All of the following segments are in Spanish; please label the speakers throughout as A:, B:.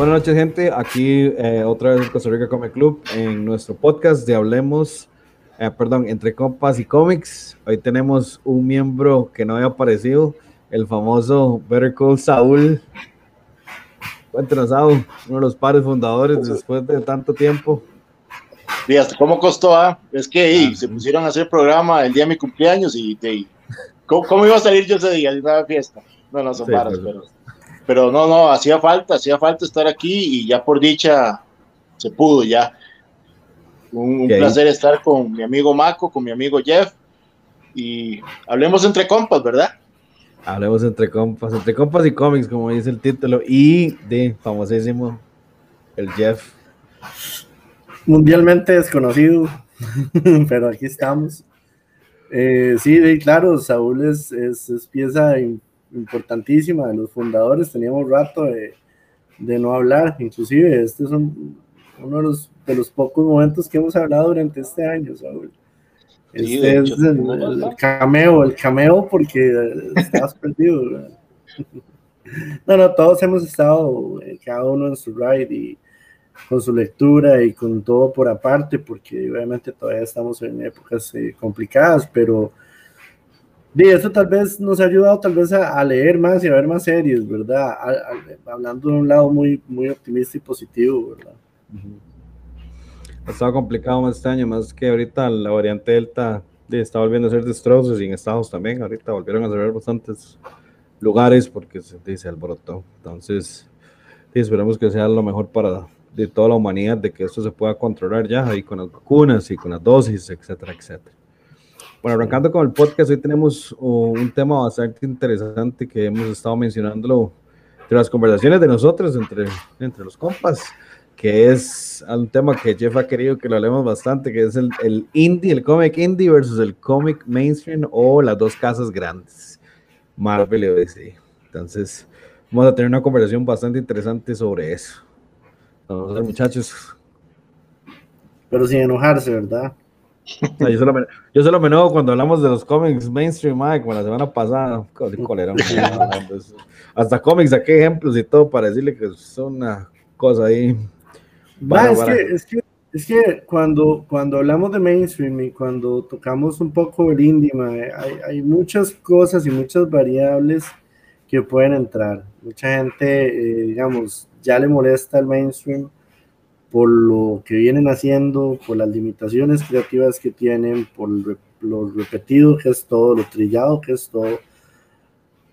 A: Buenas noches, gente. Aquí eh, otra vez en Costa Rica Comic Club en nuestro podcast de Hablemos, eh, perdón, entre compas y cómics. Hoy tenemos un miembro que no había aparecido, el famoso Better Call Saúl. Cuéntanos, Saúl, uno de los padres fundadores después de tanto tiempo.
B: Fíjate, ¿cómo costó? Ah? Es que ah, se pusieron a hacer programa el día de mi cumpleaños y, ¿cómo, iba a salir yo ese día? Una fiesta. No, no son sí, pues, pero pero no, no, hacía falta, hacía falta estar aquí y ya por dicha se pudo ya. Un, placer estar con mi amigo Maco, con mi amigo Jeff y hablemos entre compas, ¿verdad?
A: Hablemos entre compas, entre compas y cómics, como dice el título, y de famosísimo el Jeff.
C: Mundialmente desconocido, pero aquí estamos. Eh, sí, claro, Saúl es, es, es pieza importantísima de los fundadores, teníamos rato de, de no hablar, inclusive este es uno de los, de los pocos momentos que hemos hablado durante este año, Saúl. Este es el, cameo, el cameo porque estabas perdido. No, no, todos hemos estado, eh, cada uno en su ride y con su lectura y con todo por aparte, porque obviamente todavía estamos en épocas eh, complicadas, pero y eso tal vez nos ha ayudado tal vez a, leer más y a ver más series, ¿verdad? hablando de un lado muy, muy optimista y positivo, ¿verdad?
A: Ha estado complicado más este año, más que ahorita la variante Delta está volviendo a ser destrozos y en Estados también. Ahorita volvieron a cerrar bastantes lugares porque se dice alborotó. Entonces, esperamos que sea lo mejor para de toda la humanidad, de que esto se pueda controlar ya ahí con las vacunas y con las dosis, etcétera, etcétera. Bueno, arrancando con el podcast, hoy tenemos un tema bastante interesante que hemos estado mencionándolo entre las conversaciones de nosotros, entre, entre los compas, que es un tema que Jeff ha querido que lo hablemos bastante, que es el, el indie, el cómic indie versus el cómic mainstream o las dos casas grandes, Marvel y DC. Entonces, vamos a tener una conversación bastante interesante sobre eso. Entonces, muchachos.
C: Pero sin enojarse, ¿verdad?
A: Yo, solo me, yo solo me enojo cuando hablamos de los cómics mainstream, como la semana pasada. Hasta cómics, saqué ejemplos y todo para decirle que son una cosa ahí.
C: es, Que, es, que, es, que, cuando, cuando hablamos de mainstream y cuando tocamos un poco el indie, hay, hay, muchas cosas y muchas variables que pueden entrar. Mucha gente, eh, digamos, ya le molesta el mainstream por lo que vienen haciendo, por las limitaciones creativas que tienen, por lo repetido que es todo, lo trillado que es todo,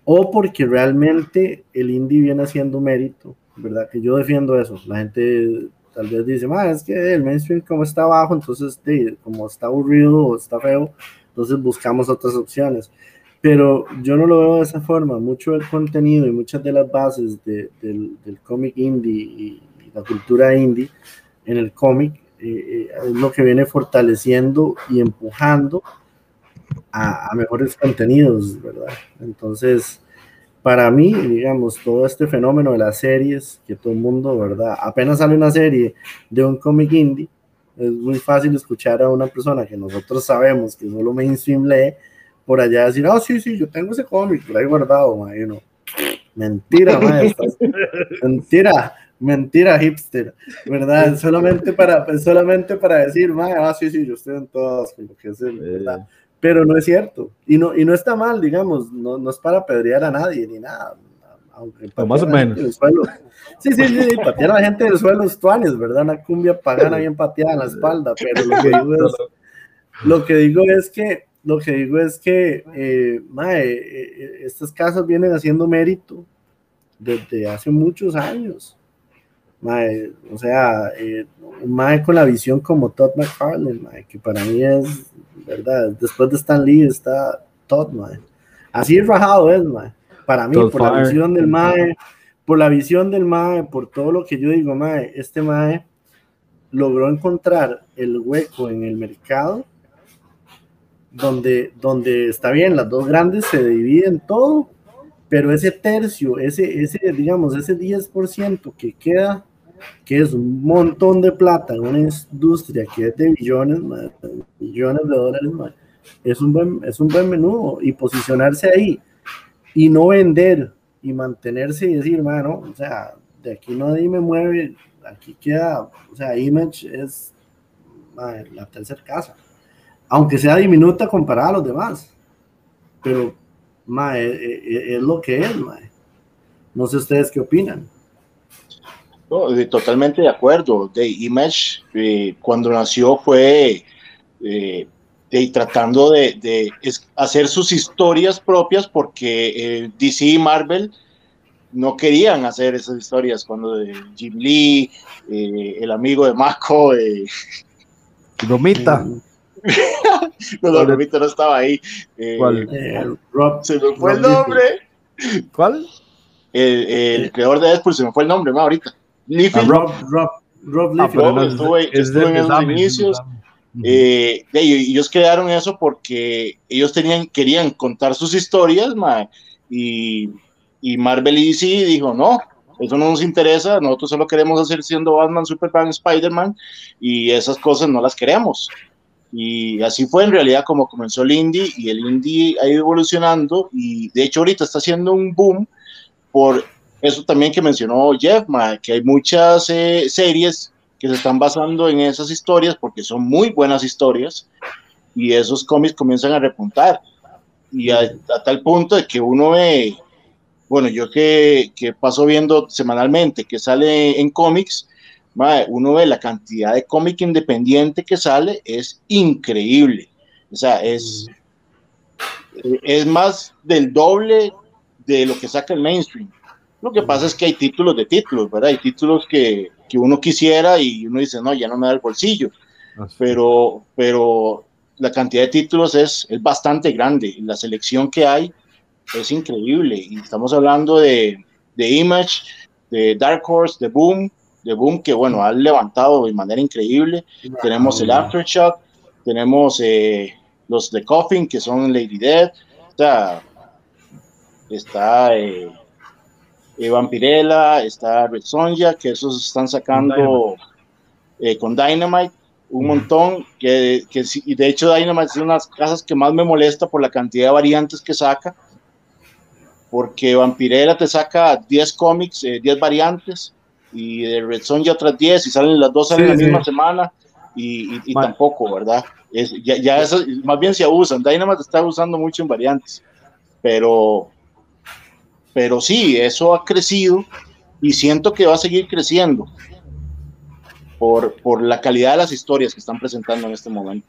C: o porque realmente el indie viene haciendo mérito, ¿verdad? Que yo defiendo eso. La gente tal vez dice, ah, es que el mainstream como está abajo, entonces como está aburrido o está feo, entonces buscamos otras opciones. Pero yo no lo veo de esa forma. Mucho del contenido y muchas de las bases del, del cómic indie y, la cultura indie en el cómic eh, eh, es lo que viene fortaleciendo y empujando a, mejores contenidos, ¿verdad? Entonces, para mí, digamos, todo este fenómeno de las series, que todo el mundo, ¿verdad? Apenas sale una serie de un cómic indie, es muy fácil escuchar a una persona que nosotros sabemos que solo mainstream lee, por allá decir, oh, sí, sí, yo tengo ese cómic por ahí guardado, ma, Mentira, maestro. mentira mentira hipster, ¿verdad? solamente para, solamente para decir, ah, sí, sí, yo estoy en todas, ¿verdad? Pero no es cierto. Y no, y no está mal, digamos, no, no es para pedrear a nadie ni nada.
A: Aunque más o menos.
C: Suelo, sí, sí, sí, patear a la gente del suelo tuanes, ¿verdad? Una cumbia pagana bien pateada en la espalda, pero lo que digo es, lo que digo es que, lo que digo es que, eh, mae, eh, eh, estas casas vienen haciendo mérito desde hace muchos años o sea, eh, un mae con la visión como Todd McFarlane, que para mí es, verdad, después de Stan Lee está Todd, mae. Así rajado es, mae. Para mí, por la visión del mae, por la visión del mae, por todo lo que yo digo, mae, este mae logró encontrar el hueco en el mercado donde, donde está bien, las dos grandes se dividen todo, pero ese tercio, ese, ese digamos, ese 10% que queda que es un montón de plata en una industria que es de billones, millones de dólares, es, un buen, es un buen menú y posicionarse ahí y no vender y mantenerse y decir, mano, o sea, de aquí nadie me mueve, aquí queda, o sea, Image es la tercera casa, aunque sea diminuta comparada a los demás, pero ma, es, e, e, es, lo que es, ma. no sé ustedes qué opinan.
B: Totalmente de acuerdo. De Image, eh, cuando nació, fue eh, tratando de, hacer sus historias propias porque eh, DC y Marvel no querían hacer esas historias cuando de Jim Lee, el amigo de Mako,
A: Romita.
B: no, no, Romita no estaba ahí. ¿Cuál? se me fue el nombre.
A: ¿Cuál?
B: El, creador de Deadpool se me fue el nombre, ¿no? Ahorita.
C: Rob, Rob, Rob
B: ah, estuve, en esos inicios. Eh, y ellos crearon eso porque ellos tenían, querían contar sus historias, y, y Marvel y DC dijo, no, eso no nos interesa, nosotros solo queremos hacer siendo Batman, Superman, Spider-Man, y esas cosas no las queremos. Y así fue en realidad como comenzó el indie, y el indie ha ido evolucionando, y de hecho ahorita está haciendo un boom por eso también que mencionó Jeff, que hay muchas eh, series que se están basando en esas historias porque son muy buenas historias y esos cómics comienzan a repuntar y a, tal punto de que uno ve, bueno, yo que, que paso viendo semanalmente que sale en cómics, uno ve la cantidad de cómic independiente que sale, es increíble. O sea, es, es más del doble de lo que saca el mainstream. Lo que pasa es que hay títulos de títulos, ¿verdad? Hay títulos que, que uno quisiera y uno dice, no, ya no me da el bolsillo. Pero, pero la cantidad de títulos es, es bastante grande. La selección que hay es increíble. Y estamos hablando de, de Image, de Dark Horse, de Boom, de Boom que, bueno, ha levantado de manera increíble. Tenemos el Aftershock, tenemos eh, los de Coffin, que son Lady Dead. Está, está eh, eh, Vampirella, está Red Sonja, que esos están sacando eh, con Dynamite un montón, que, que, y de hecho Dynamite es una de las casas que más me molesta por la cantidad de variantes que saca, porque Vampirella te saca 10 cómics, 10 eh, variantes, y de Red Sonja otras 10, y salen las dos salen la misma semana, y, tampoco, ¿verdad? Es, ya, ya más bien se abusan, Dynamite está usando mucho en variantes, pero pero sí, eso ha crecido y siento que va a seguir creciendo por, por la calidad de las historias que están presentando en este momento.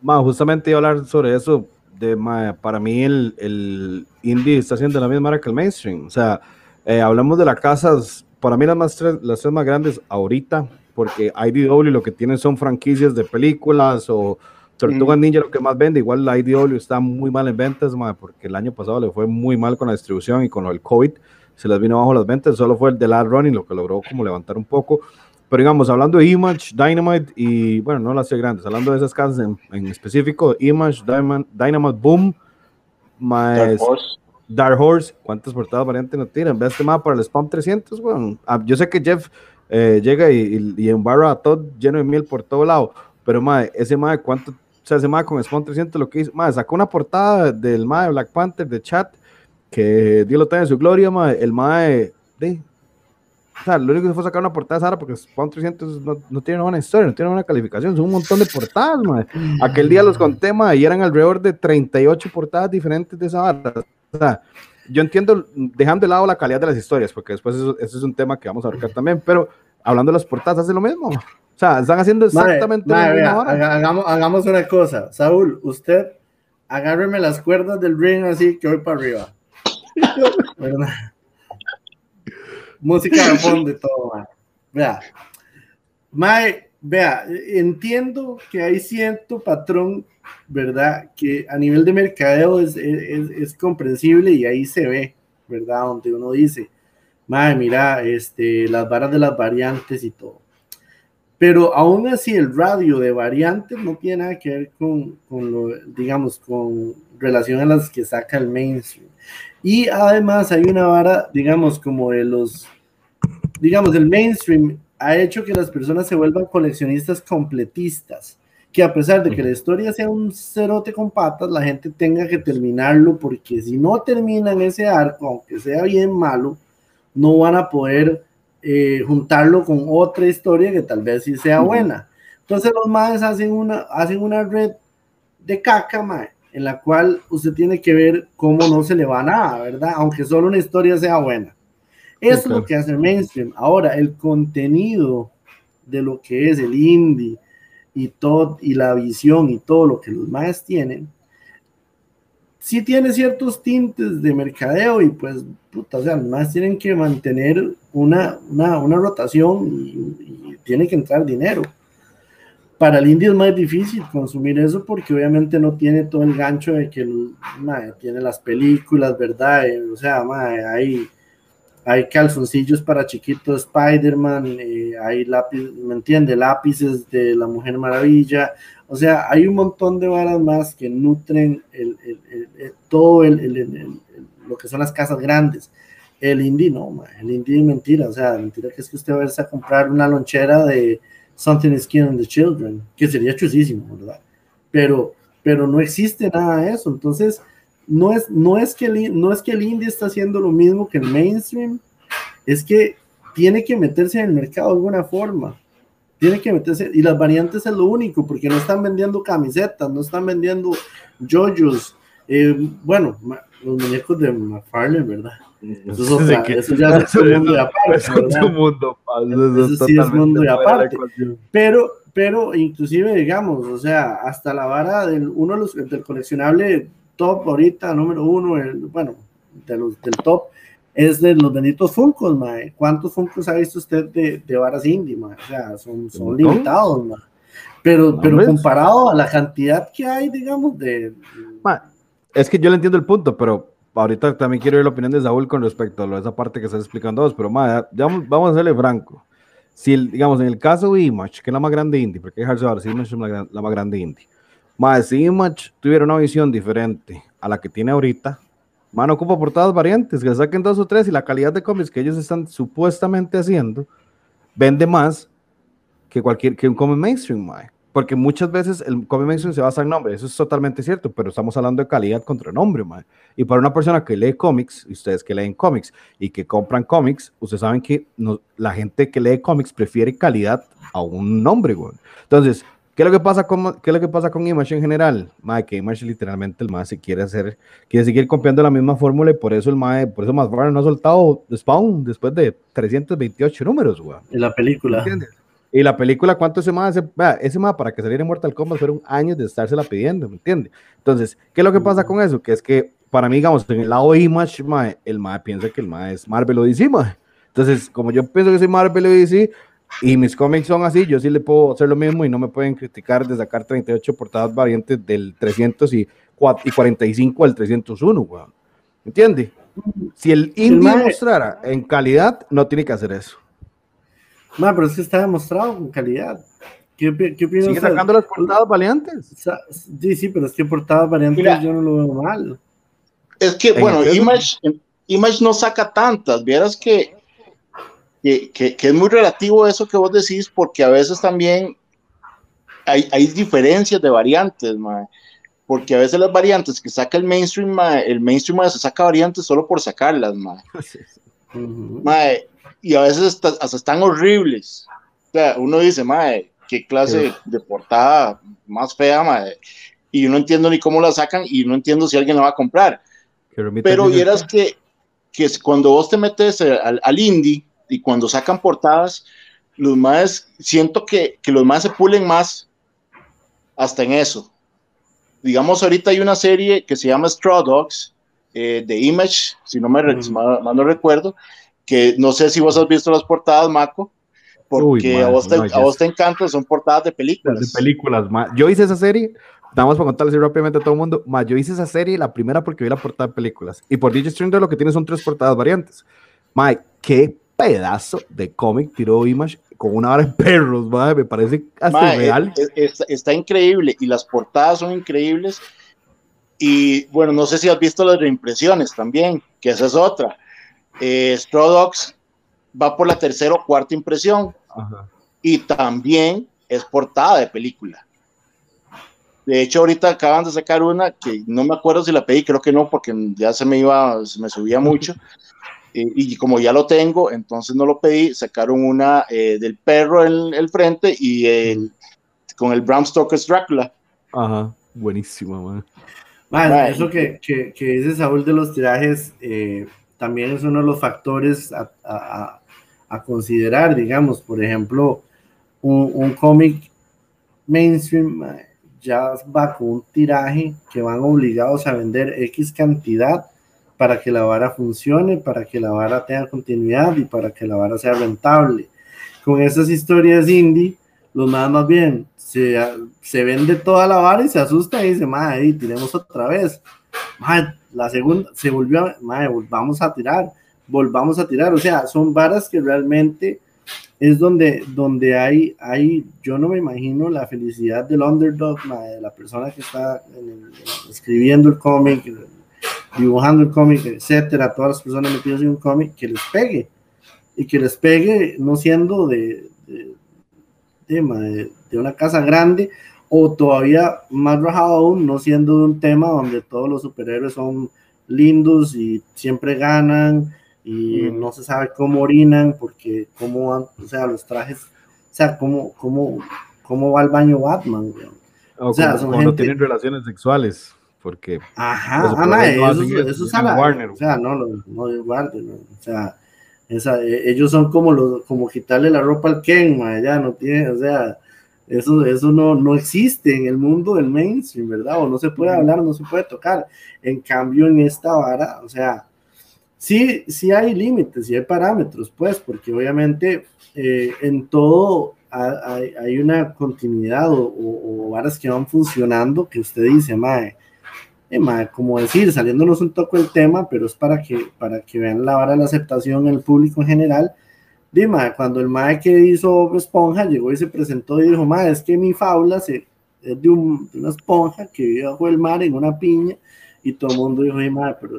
A: Ma, justamente iba a hablar sobre eso. De, para mí el, el, indie está haciendo la misma marca que el mainstream. O sea, eh, hablamos de las casas, para mí las, más tres, las tres más grandes ahorita, porque IDW lo que tienen son franquicias de películas o Tortuga Ninja lo que más vende, igual la IDW está muy mal en ventas, porque el año pasado le fue muy mal con la distribución y con el COVID, se les vino abajo las ventas, solo fue el de Last Running lo que logró como levantar un poco. Pero digamos, hablando de Image, Dynamite y, bueno, no las grandes, hablando de esas casas en, específico, Image, Dynamite, Boom, más Dark Horse. Dark Horse, ¿cuántas portadas variantes no tienen? Ve este mapa para el Spam 300, bueno, yo sé que Jeff eh, llega y, y, embarra a todo lleno de miel por todo lado, pero madre, ese madre, ¿cuánto sea, ese mae con Spawn 300 lo que hizo, mae, sacó una portada del mae Black Panther de chat, que Dios lo tenga en su gloria, mae, el mae, de, o sea, lo único que fue sacar una portada de Sara porque Spawn 300 no, no tiene una buena historia, no tiene una calificación, son un montón de portadas, mae. Aquel día los conté, mae, y eran alrededor de 38 portadas diferentes de esa barra. O sea, yo entiendo, dejando de lado la calidad de las historias, porque después eso, eso es un tema que vamos a abarcar también, pero hablando de las portadas, hace lo mismo. O sea, están haciendo exactamente lo mismo
C: Hagamos, hagamos una cosa. Saúl, usted agárreme las cuerdas del ring así que voy para arriba. Música de fondo y todo, Vea. Mae, vea, entiendo que hay cierto patrón, ¿verdad? Que a nivel de mercadeo es, es, es comprensible y ahí se ve, ¿verdad? Donde uno dice, mae, mira, este, las varas de las variantes y todo pero aún así el radio de variantes no tiene nada que ver con, con lo, digamos, con relación a las que saca el mainstream. Y además hay una vara, digamos, como de los, digamos, el mainstream ha hecho que las personas se vuelvan coleccionistas completistas, que a pesar de que la historia sea un cerote con patas, la gente tenga que terminarlo, porque si no terminan ese arco, aunque sea bien malo, no van a poder eh, juntarlo con otra historia que tal vez sí sea buena. Entonces los madres hacen una, hacen una red de caca, mae, en la cual usted tiene que ver cómo no se le va nada, ¿verdad? Aunque solo una historia sea buena. Eso es lo que hace el mainstream. Ahora, el contenido de lo que es el indie y todo, y la visión y todo lo que los más tienen, sí tiene ciertos tintes de mercadeo y pues, puta, o sea, más tienen que mantener una, una, una rotación y, tiene que entrar dinero para el indie es más difícil consumir eso porque obviamente no tiene todo el gancho de que tiene las películas, ¿verdad? Eh, o sea, hay, hay calzoncillos para chiquitos Spider-Man, eh, hay lápiz, ¿me entiende? Lápices de la Mujer Maravilla. O sea, hay un montón de varas más que nutren el, todo lo que son las casas grandes. El indie no, el indie es mentira. O sea, mentira que es que usted va a verse a comprar una lonchera de Something is Killing the Children, que sería chusísimo, ¿verdad? Pero, pero no existe nada de eso. Entonces, no es, no, es que el, no es que el indie está haciendo lo mismo que el mainstream, es que tiene que meterse en el mercado de alguna forma. Tiene que meterse, y las variantes es lo único, porque no están vendiendo camisetas, no están vendiendo yoyos. Eh, bueno, los muñecos de McFarlane, ¿verdad? Eso, eso ya es un mundo de aparte. Es mundo, eso, sí es mundo de aparte. Pero, pero inclusive, digamos, o sea, hasta la vara del uno de los, del coleccionable top ahorita, número uno, el, bueno, de los, del top, es de los benditos Funkos, mae. ¿Cuántos Funkos ha visto usted de, de varas indie, mae? O sea, son, son limitados, mae. Pero, pero comparado a la cantidad que hay, digamos, de...
A: es que yo le entiendo el punto, pero ahorita también quiero ver la opinión de Saúl con respecto a esa parte que estás explicando vos, pero madre, vamos a hacerle franco. Si, digamos, en el caso de Image, que es la más grande indie, porque dejarse ahora, si Image es la, la, más grande indie, más si Image tuviera una visión diferente a la que tiene ahorita, mano ocupa portadas variantes, que saquen dos o tres y la calidad de cómics que ellos están supuestamente haciendo vende más que cualquier que un cómic mainstream, porque muchas veces el cómic mainstream se basa en nombre, eso es totalmente cierto, pero estamos hablando de calidad contra nombre. Y para una persona que lee cómics, y ustedes que leen cómics y que compran cómics, ustedes saben que la gente que lee cómics prefiere calidad a un nombre, güey. Entonces, ¿qué es lo que pasa con, qué es lo que pasa con Image en general? Mae, que Image literalmente el más se quiere hacer, quiere seguir copiando la misma fórmula y por eso el mae, por eso más no ha soltado Spawn después de 328 números, güey.
C: En la película.
A: ¿Entiendes? Y la película, ¿cuánto se más? Ese más para que saliera en Mortal Kombat fueron años de estársela pidiendo, ¿me entiendes? Entonces, ¿qué es lo que pasa con eso? Que es que, para mí, digamos, en el lado Image, el MAE piensa que el MAE es Marvel o DC, mae. Entonces, como yo pienso que soy Marvel o DC, y mis cómics son así, yo sí le puedo hacer lo mismo y no me pueden criticar de sacar 38 portadas variantes del 300 y, 45 al 301, weón. ¿Entiendes? Si el indie mostrara en calidad, no tiene que hacer eso.
C: No, pero es que está demostrado con calidad. ¿Qué, qué opinas?
A: Sigue sacando las portadas variantes.
C: Sí, sí, pero es que portadas variantes yo no lo veo mal.
B: Es que, bueno, Image, Image no saca tantas. Vieras que, que, que, es muy relativo eso que vos decís, porque a veces también hay, hay diferencias de variantes, porque a veces las variantes que saca el mainstream, el mainstream se saca variantes solo por sacarlas, ma. y a veces hasta, están horribles. O sea, uno dice, madre, qué clase de portada más fea, madre. Y no entiendo ni cómo la sacan y no entiendo si alguien la va a comprar. Pero vieras que, que cuando vos te metes al, al, indie y cuando sacan portadas, los más, siento que, que los más se pulen más hasta en eso. Digamos, ahorita hay una serie que se llama Straw Dogs, eh, de Image, si no me mal, no recuerdo, que no sé si vos has visto las portadas, Maco, porque a, vos te, a, vos te, encantan, son portadas de películas.
A: De películas, yo hice esa serie, vamos para contarles rápidamente a todo el mundo, ma, yo hice esa serie, la primera porque vi la portada de películas, y por DJ Stranger lo que tiene son tres portadas variantes. Ma, qué pedazo de cómic tiró Image con una hora de perros, ma, me parece hasta real.
B: está increíble, y las portadas son increíbles, y bueno, no sé si has visto las reimpresiones también, que esa es otra eh, va por la tercera o cuarta impresión y también es portada de película. De hecho, ahorita acaban de sacar una que no me acuerdo si la pedí, creo que no, porque ya se me iba, se me subía mucho. y como ya lo tengo, entonces no lo pedí, sacaron una del perro en el frente y el, con el Bram Stoker's Dracula.
A: Ajá, buenísimo,
C: man. eso que, que, que, dice Saúl de los tirajes también es uno de los factores a, a, a considerar, digamos, por ejemplo, un, un cómic mainstream ya va con un tiraje que van obligados a vender X cantidad para que la vara funcione, para que la vara tenga continuidad y para que la vara sea rentable. Con esas historias indie, los más más bien se, se vende toda la vara y se asusta y dice, madre, ahí tenemos otra vez. la segunda se volvió, madre, volvamos a tirar, volvamos a tirar. O sea, son varas que realmente es donde, donde hay, hay, yo no me imagino la felicidad del underdog, de la persona que está escribiendo el cómic, dibujando el cómic, etcétera, todas las personas metidas en un cómic, que les pegue, y que les pegue no siendo de, de, de, de una casa grande, o todavía más rajado aún, no siendo de un tema donde todos los superhéroes son lindos y siempre ganan, y no se sabe cómo orinan, porque cómo van, o sea, los trajes, o sea, cómo, cómo, cómo va al baño Batman,
A: O, sea, son gente... tienen relaciones sexuales, porque...
C: Ajá, ah, eso, eso, es a la, Warner. O sea, no, no, no es Warner, o sea, esa, e, ellos son como los, como quitarle la ropa al Ken, man, ya no tiene, o sea, eso, eso no, no existe en el mundo del mainstream, ¿verdad? O no se puede hablar, no se puede tocar. En cambio, en esta vara, o sea, sí, sí hay límites, sí hay parámetros, pues, porque obviamente eh, en todo hay, hay, una continuidad o, o, varas que van funcionando que usted dice, mae, eh, mae, como decir, saliéndonos un toque el tema, pero es para que, para que vean la vara de la aceptación en el público en general. Dime, cuando el mae que hizo Esponja llegó y se presentó y dijo, mae, es que mi fábula se, es de, un, de una esponja que vive bajo el mar en una piña, y todo el mundo dijo, mae, pero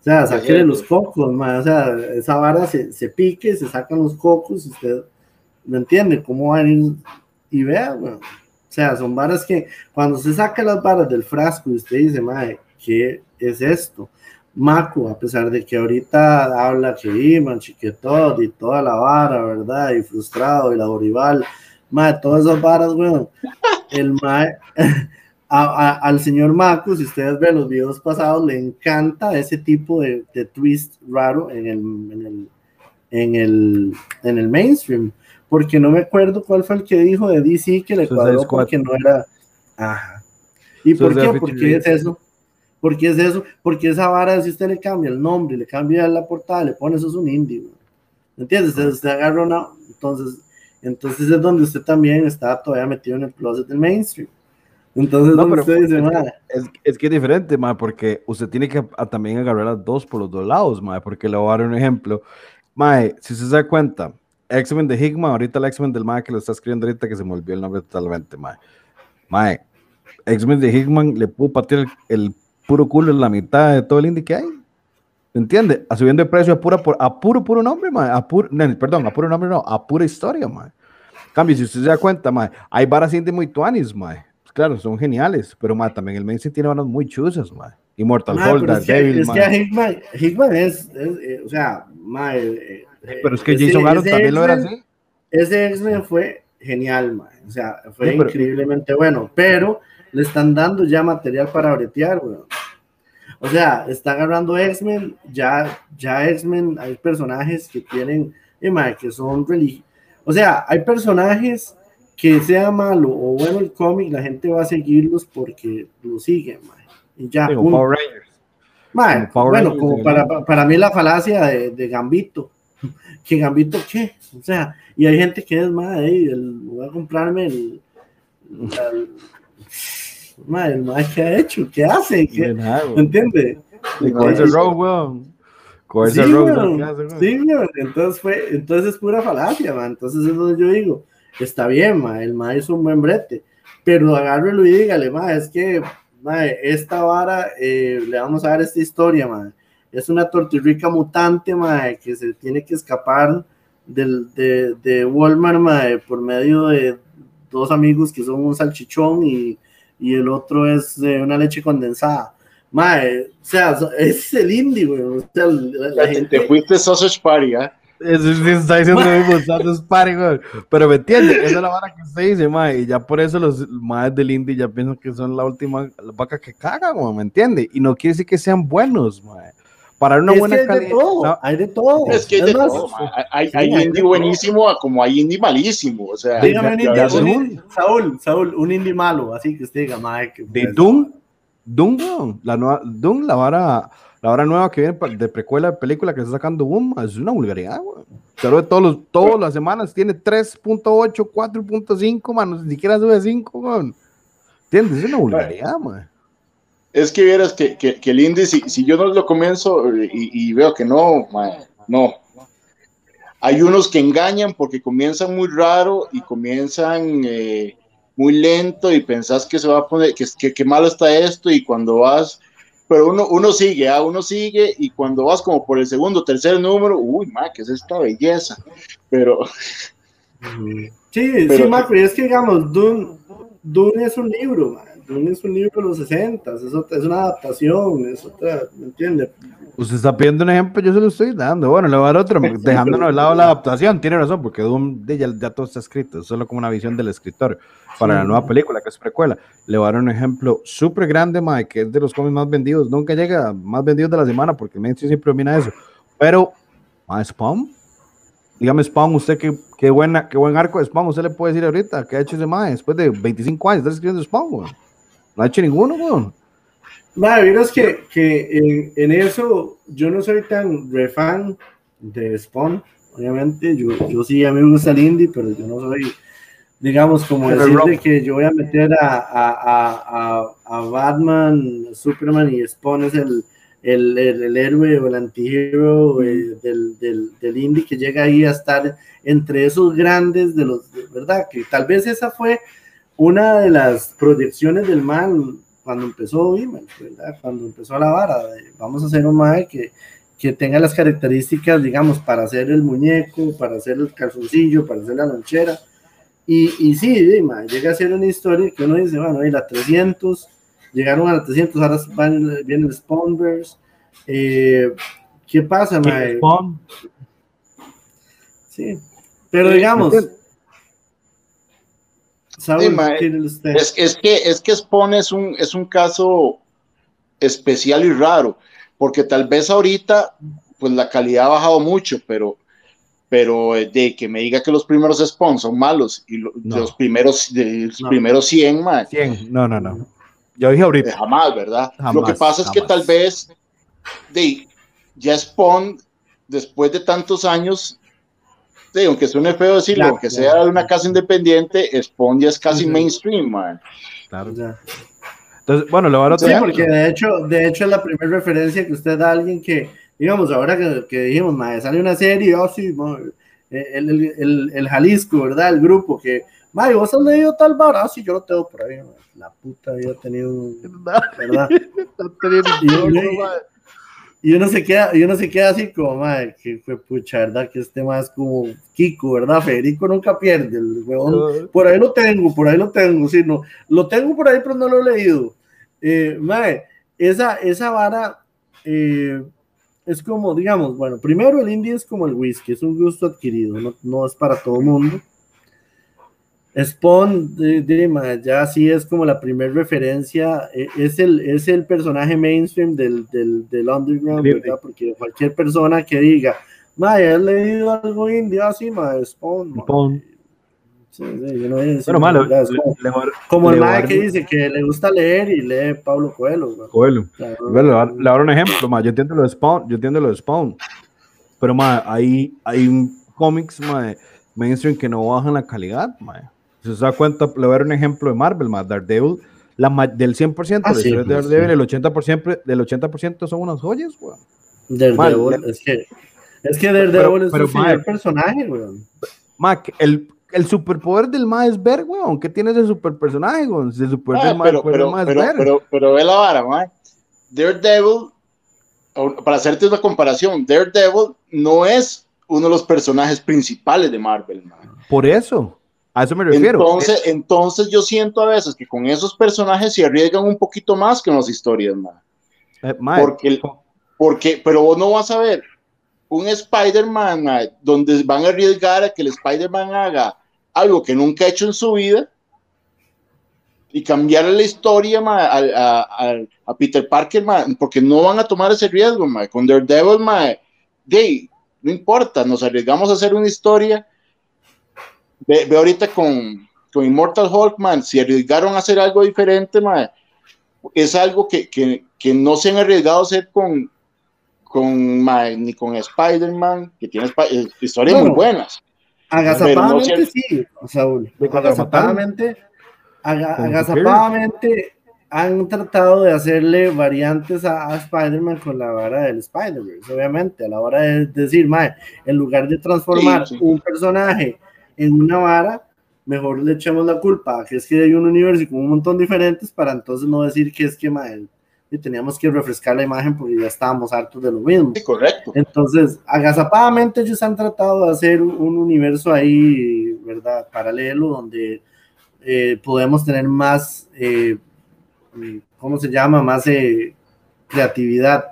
C: o sea, sáquenle los cocos, o sea, esa vara se, se, pique, se sacan los cocos, usted me entiende cómo van a ir y vea, O sea, son varas que cuando se saca las varas del frasco y usted dice, madre, ¿qué es esto? Maco, a pesar de que ahorita habla que Iman, Chiquetod y toda la vara, ¿verdad? Y frustrado y la Orival, madre, todas esas varas, weón. El mae, al señor Marcos, si ustedes ven los videos pasados, le encanta ese tipo de, twist raro en el, en el, en, el, en, el, mainstream. Porque no me acuerdo cuál fue el que dijo de DC que le cuadró porque no era. Ajá. ¿Y por qué? ¿Por qué es eso? ¿Por qué es eso? Porque esa vara, si usted le cambia el nombre, le cambia la portada, le pone eso es un indie. ¿Me entiendes? Usted, usted agarra una. Entonces, entonces es donde usted también está todavía metido en el closet del mainstream. Entonces, no, pero
A: es, es, que es diferente, ma, porque usted tiene que también agarrar las dos por los dos lados, ma, porque le voy a dar un ejemplo. Ma, si usted se da cuenta, X-Men de Hickman, ahorita el X-Men del ma que lo está escribiendo ahorita, que se me olvidó el nombre totalmente, ma. Ma, X-Men de Hickman le pudo patear el, puro culo en la mitad de todo el indie que hay. ¿Entiende? A subiendo de precio a, pura, a puro, puro nombre, ma. A puro, no, perdón, a puro nombre no, a pura historia, ma. Cambio, si usted se da cuenta, ma, hay varas indie muy tuanis, ma claro, son geniales, pero ma, también el mainstream tiene manos muy chuzas, ma. Immortal Hulk,
C: Devil, es que Hickman, es, es eh, o sea, ma, eh,
A: eh, pero es que Jason Aaron también lo era así.
C: Ese X-Men fue genial, ma. o sea, fue increíblemente bueno, pero le están dando ya material para bretear, weón. O sea, está agarrando X-Men, ya, ya X-Men, hay personajes que tienen, eh, ma, que son religiosos. O sea, hay personajes que sea malo o bueno el cómic, la gente va a seguirlos porque lo siguen, Y ya. Power Rangers. bueno, como para, para, mí la falacia de, de, Gambito. ¿Que Gambito qué? O sea, y hay gente que es más, voy a comprarme el. el, el, el más que ha hecho, ¿qué hace? ¿Qué, ¿Me entiende?
A: Rogue,
C: Sí, sí, entonces fue, entonces es pura falacia, man. Entonces es donde yo digo, está bien, ma, el ma es un buen brete, pero agárrelo y dígale, ma, es que ma, esta vara, eh, le vamos a dar esta historia, ma, es una tortirrica mutante, ma, que se tiene que escapar del, de, de Walmart, ma, por medio de dos amigos que son un salchichón y, y el otro es una leche condensada. Mae, o sea, es el indie, güey. O sea, la, gente...
B: Te fuiste Sausage Party, ¿eh?
A: Eso sí está diciendo Sausage Party, güey. Pero me entiende, esa es la vara que usted dice, mae. Y ya por eso los maes del indie ya piensan que son la última vaca que cagan, güey, ¿me entiende? Y no quiere decir que sean buenos, mae para una buena
C: hay calidad. De todo, hay de todo.
B: Es que hay de todo. Hay, hay, indie buenísimo como hay indie malísimo. O sea,
C: dígame un indie, un, Saúl, Saúl, un indie malo, así que usted diga, Mike.
A: De Doom, Doom, la nueva, Doom, la vara, la vara nueva que viene de precuela de película que está sacando Boom, es una vulgaridad, güey. Pero todos los, todas las semanas tiene 3.8, 4.5, man, ni siquiera sube 5, man. ¿Entiendes? Es una vulgaridad, man.
B: Es que vieras que, que, el índice, si, yo no lo comienzo y, veo que no, no. Hay unos que engañan porque comienzan muy raro y comienzan eh, muy lento y pensás que se va a poner, que, que, malo está esto y cuando vas, pero uno, uno sigue, ¿ah? uno sigue y cuando vas como por el segundo, tercer número, uy, ma, que es esta belleza. Pero...
C: Sí, sí, ma, es que digamos, Dune, Dune es un libro, ma es un libro de los 60, es, es una adaptación, es otra, ¿me entiende?
A: Usted está pidiendo un ejemplo, yo se lo estoy dando. Bueno, le voy a dar otro, dejándonos de lado la adaptación, tiene razón, porque Doom ya, ya, todo está escrito, es solo como una visión del escritor para la nueva película, que es precuela. Le voy a dar un ejemplo súper grande, Mike, que es de los cómics más vendidos, nunca llega más vendidos de la semana, porque el mainstream siempre domina eso. Pero, más Spawn, dígame Spawn, usted qué, qué, buena, qué buen arco de Spawn, usted le puede decir ahorita, ¿qué ha hecho ese Mae después de 25 años? Está escribiendo Spawn, güey. No ha hecho ninguno, weón.
C: Madre, que, que en, eso yo no soy tan refan de Spawn, obviamente. Yo, yo sí, a mí me gusta el indie, pero yo no soy, digamos, como decirle que yo voy a meter a, a, a, a, Batman, Superman y Spawn es el, el, el, héroe o el antihero eh, del, del, del, indie que llega ahí a estar entre esos grandes de los, ¿verdad? Que tal vez esa fue una de las proyecciones del mal cuando empezó ¿verdad? Cuando empezó la vara, vamos a hacer un mal que, que tenga las características, digamos, para hacer el muñeco, para hacer el calzoncillo, para hacer la lonchera. Y, y sí, llega a ser una historia que uno dice, bueno, y la 300, llegaron a la 300, ahora viene el Spawnverse. Eh, ¿Qué pasa, mae? Sí, pero digamos,
B: es, es, que, es que Spawn es un, es un caso especial y raro, porque tal vez ahorita pues la calidad ha bajado mucho, pero, pero eh, de que me diga que los primeros Spawn son malos y los primeros, de, los primeros 100,
A: 100, no, no, no. Yo dije ahorita.
B: Jamás, ¿verdad? Lo que pasa es que tal vez de, ya Spawn, después de tantos años, Sí, aunque suene feo decirlo, aunque sea de una casa independiente, Spawn ya es casi mainstream, man.
A: Claro. Entonces, bueno, lo van a
C: Sí, porque de hecho, de hecho es la primera referencia que usted da a alguien que, digamos, ahora que, que dijimos, man, sale una serie, oh sí, el, el, el, el, Jalisco, ¿verdad? El grupo que, man, vos has leído tal bar, ah, sí, yo lo tengo por ahí, la puta, he tenido, ¿verdad? Y uno se queda, y uno se queda así como, madre, que fue pucha, ¿verdad? Que este más como Kiko, ¿verdad? Federico nunca pierde, el huevón. Por ahí lo tengo, por ahí lo tengo, sí, no, lo tengo por ahí, pero no lo he leído. Eh, madre, esa, esa vara eh, es como, digamos, bueno, primero el indie es como el whisky, es un gusto adquirido, no, no es para todo el mundo. Spawn, de, ya sí es como la primera referencia, e, es el, es el personaje mainstream del, del, del underground, ¿verdad? Porque cualquier persona que diga, ma, ¿has leído algo indio? Así, ma, Spawn. Spawn. Sí, sí, yo no Pero malo, como, el mae que dice que le gusta leer y lee Pablo Coelho.
A: Coelho. le abro un ejemplo, ma, yo entiendo lo de Spawn, yo entiendo lo de Spawn, pero ma, hay, hay un cómics, ma, mainstream que no bajan la calidad, ma si se da cuenta, le voy a dar un ejemplo de Marvel, más Daredevil, la, del 100% ah, de pues, Daredevil, el 80%, del 80% son unas joyas, weón.
C: Daredevil, es que, es que Daredevil es un personaje, weón.
A: Mac, el, el superpoder del Ma es ver, weón. ¿Qué tiene ese super personaje, weón? El superpoder
B: ah, del Ma, pero, pero, es pero, ver. Pero, pero, ve la vara, Ma. Daredevil, para hacerte una comparación, Daredevil no es uno de los personajes principales de Marvel, ma.
A: Por eso. A eso me refiero.
B: Entonces, entonces yo siento a veces que con esos personajes se arriesgan un poquito más que en las historias, man. Eh, porque, porque, pero vos no vas a ver un Spider-Man donde van a arriesgar a que el Spider-Man haga algo que nunca ha hecho en su vida y cambiar la historia a, Peter Parker, porque no van a tomar ese riesgo. Con Daredevil, de, no importa, nos arriesgamos a hacer una historia. Ve, ahorita con, con, Immortal Hulk, man, si arriesgaron a hacer algo diferente, es algo que, que, que, no se han arriesgado a hacer con, con ni con Spider-Man, que tiene eh, historias muy buenas.
C: Agazapadamente sí, Saúl. Agazapadamente agazapadamente han tratado de hacerle variantes a, Spider-Man con la vara del Spider-Verse, obviamente, a la hora de decir, mae, en lugar de transformar un personaje en una vara, mejor le echamos la culpa, que es que hay un universo con un montón diferentes para entonces no decir que es que mae, y teníamos que refrescar la imagen porque ya estábamos hartos de lo mismo.
B: Sí, correcto.
C: Entonces, agazapadamente ellos han tratado de hacer un universo ahí, ¿verdad? Paralelo, donde eh, podemos tener más, eh, ¿cómo se llama? Más eh, creatividad.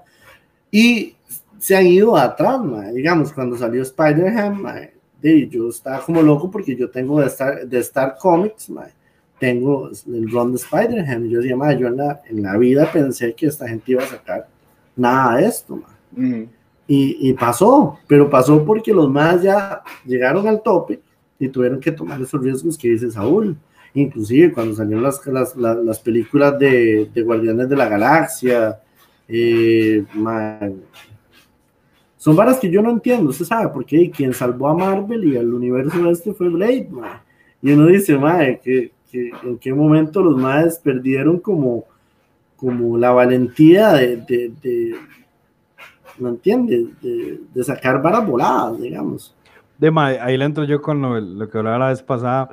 C: Y se han ido atrás, digamos, cuando salió Spider-Man, yo estaba como loco porque yo tengo de Star, de Star Comics, tengo el run de Spider-Man, y yo decía, yo en la, en la, vida pensé que esta gente iba a sacar nada de esto, y, y, pasó, pero pasó porque los más ya llegaron al tope y tuvieron que tomar esos riesgos que dice Saúl. Inclusive cuando salieron las, las, las, películas de, de, Guardianes de la Galaxia, eh, son varas que yo no entiendo, usted sabe, porque quien salvó a Marvel y al universo este fue Blade, y uno dice, madre, que, que, en qué momento los madres perdieron como, como la valentía de, de, de ¿no entiendes? De, sacar varas voladas, digamos.
A: De, ahí le entro yo con lo, lo que hablaba la vez pasada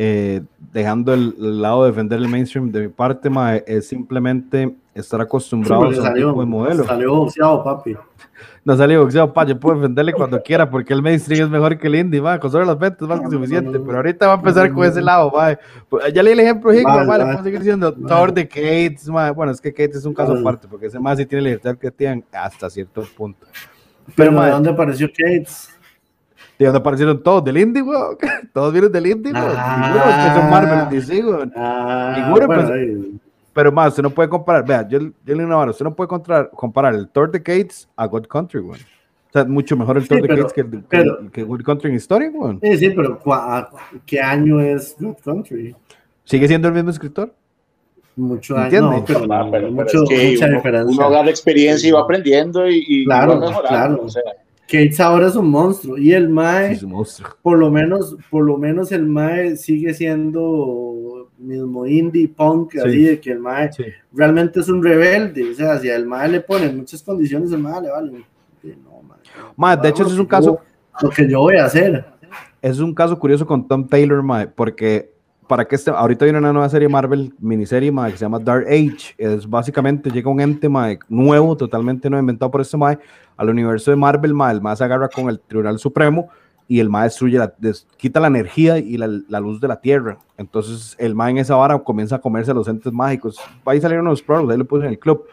A: eh, dejando el, lado de defender el mainstream de mi parte, es simplemente estar acostumbrado a ese tipo de modelo.
C: Salió boxeado, papi.
A: No salió boxeado, papi. Yo puedo defenderle cuando quiera, porque el mainstream es mejor que el indie, ma. con solo las ventas más que suficiente. pero ahorita va a empezar con ese lado. Pues, ya leí el ejemplo, Hick, vale, puedo seguir diciendo Thor de Kate, bueno, es que Kate es un caso aparte, porque ese más sí tiene libertad que tienen hasta cierto punto.
C: Pero, ¿de dónde apareció Kate?
A: ¿De dónde aparecieron todos? ¿Del indie, weón? Todos vienen del indie, weón. Ah, que son Marvel, DC, weón. Ah, pues, pero más, usted no puede comparar, vea, yo, yo le digo usted no puede comparar, comparar el Thor de Gates a God Country, weón. O sea, mucho mejor el Thor de Gates que, el, que, que, God Country en historia, weón.
C: Sí, sí, pero ¿qué año es God Country?
A: ¿Sigue siendo el mismo escritor?
C: Mucho año, pero,
B: ah, mucho, que mucha uno, diferencia. Uno la experiencia y va aprendiendo y, y
C: claro, va Claro. O sea, Gates ahora es un monstruo y el Mae, por lo menos, por lo menos el Mae sigue siendo mismo indie punk, así de que el Mae realmente es un rebelde, o sea, si al Mae le ponen muchas condiciones, el Mae le vale. No,
A: mae, de hecho, es un caso.
C: Lo que yo voy a hacer.
A: Es un caso curioso con Tom Taylor, Mae, porque para que este, ahorita viene una nueva serie Marvel, miniserie, mae, que se llama Dark Age. Es básicamente llega un ente nuevo, totalmente no inventado por este mae, al universo de Marvel, mae, el mae se agarra con el Tribunal Supremo y el mae destruye, la, quita la energía y la, la, luz de la Tierra. Entonces el mae en esa vara comienza a comerse a los entes mágicos. Ahí salieron unos pros, ahí lo puse en el club.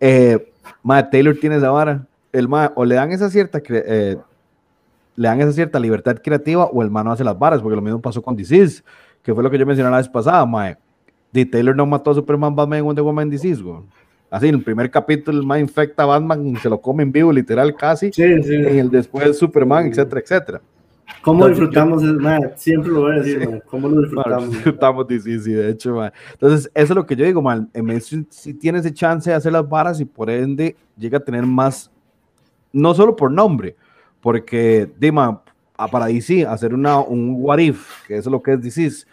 A: Eh, mae, Taylor tiene esa vara. El mae, o le dan esa cierta eh, le dan esa cierta libertad creativa o el mae no hace las varas, porque lo mismo pasó con Disease que fue lo que yo mencioné la vez pasada, mae. De Taylor no mató a Superman, Batman Wonder Woman Disease, güey. Así, en el primer capítulo, el mae infecta a Batman, se lo come en vivo, literal, casi. Sí, sí. En el después Superman, etcétera, etcétera.
C: ¿Cómo disfrutamos el mae? Siempre lo voy a decir, sí. ¿Cómo lo disfrutamos?
A: disfrutamos Disease, de hecho, mae. Entonces, eso es lo que yo digo, mae. En si tiene ese chance de hacer las varas y por ende llega a tener más, no solo por nombre, porque, dima, para DC, hacer una, un what if, que eso es lo que es DC,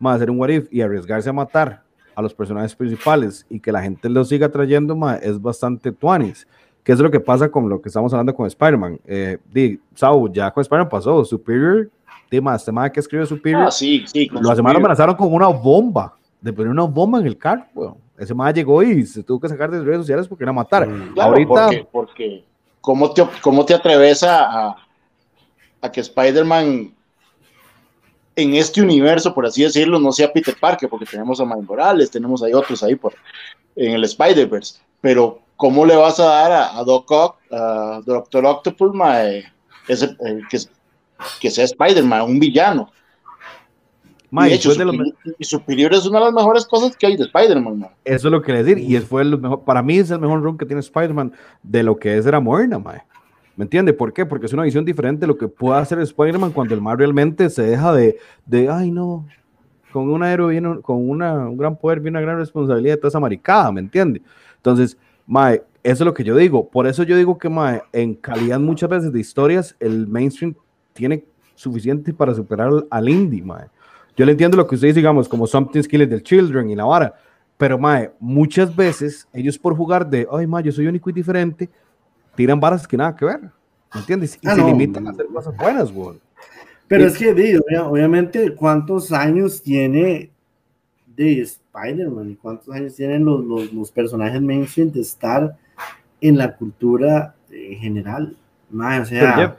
A: más hacer un what if y arriesgarse a matar a los personajes principales y que la gente lo siga trayendo, más es bastante tuanis. ¿Qué es lo que pasa con lo que estamos hablando con Spider-Man? Eh, Sau, ya con Spider-Man pasó, Superior, de más, este que escribe Superior,
B: ah, sí, sí,
A: lo semana amenazaron con una bomba, de poner una bomba en el carro, bueno. Ese más llegó y se tuvo que sacar de redes sociales porque era matar.
B: Mm, Ahorita, porque, porque ¿cómo, te, ¿cómo te atreves a, a que Spider-Man en este universo, por así decirlo, no sea Peter Parker, porque tenemos a Miles Morales, tenemos ahí otros ahí por, en el Spider-Verse, pero ¿cómo le vas a dar a, Doc Ock, a Doctor Octopus, mae, ese, que, que sea Spider-Man, un villano? y, hecho, Superior, es una de las mejores cosas que hay de Spider-Man.
A: Eso es lo que le decir, y fue el mejor, para mí es el mejor run que tiene Spider-Man de lo que es era Morna, mae. ¿Me entiende? ¿Por qué? Porque es una visión diferente de lo que puede hacer Spider-Man cuando el mal realmente se deja de, de ay no, con un héroe con una, un gran poder viene una gran responsabilidad de toda esa maricada, ¿me entiende? Entonces, mae, eso es lo que yo digo. Por eso yo digo que, mae, en calidad muchas veces de historias, el mainstream tiene suficiente para superar al indie, mae. Yo le entiendo lo que ustedes digamos, como Something's Killing the Children y la vara, pero mae, muchas veces ellos por jugar de, ay, mae, yo soy único y diferente, tiran varas que nada que ver, ¿me entiendes? Y ah, se limitan a hacer cosas buenas, güey.
C: Pero es que, obviamente, ¿cuántos años tiene de Spider-Man y cuántos años tienen los, los, los, personajes mainstream de estar en la cultura en general? o sea,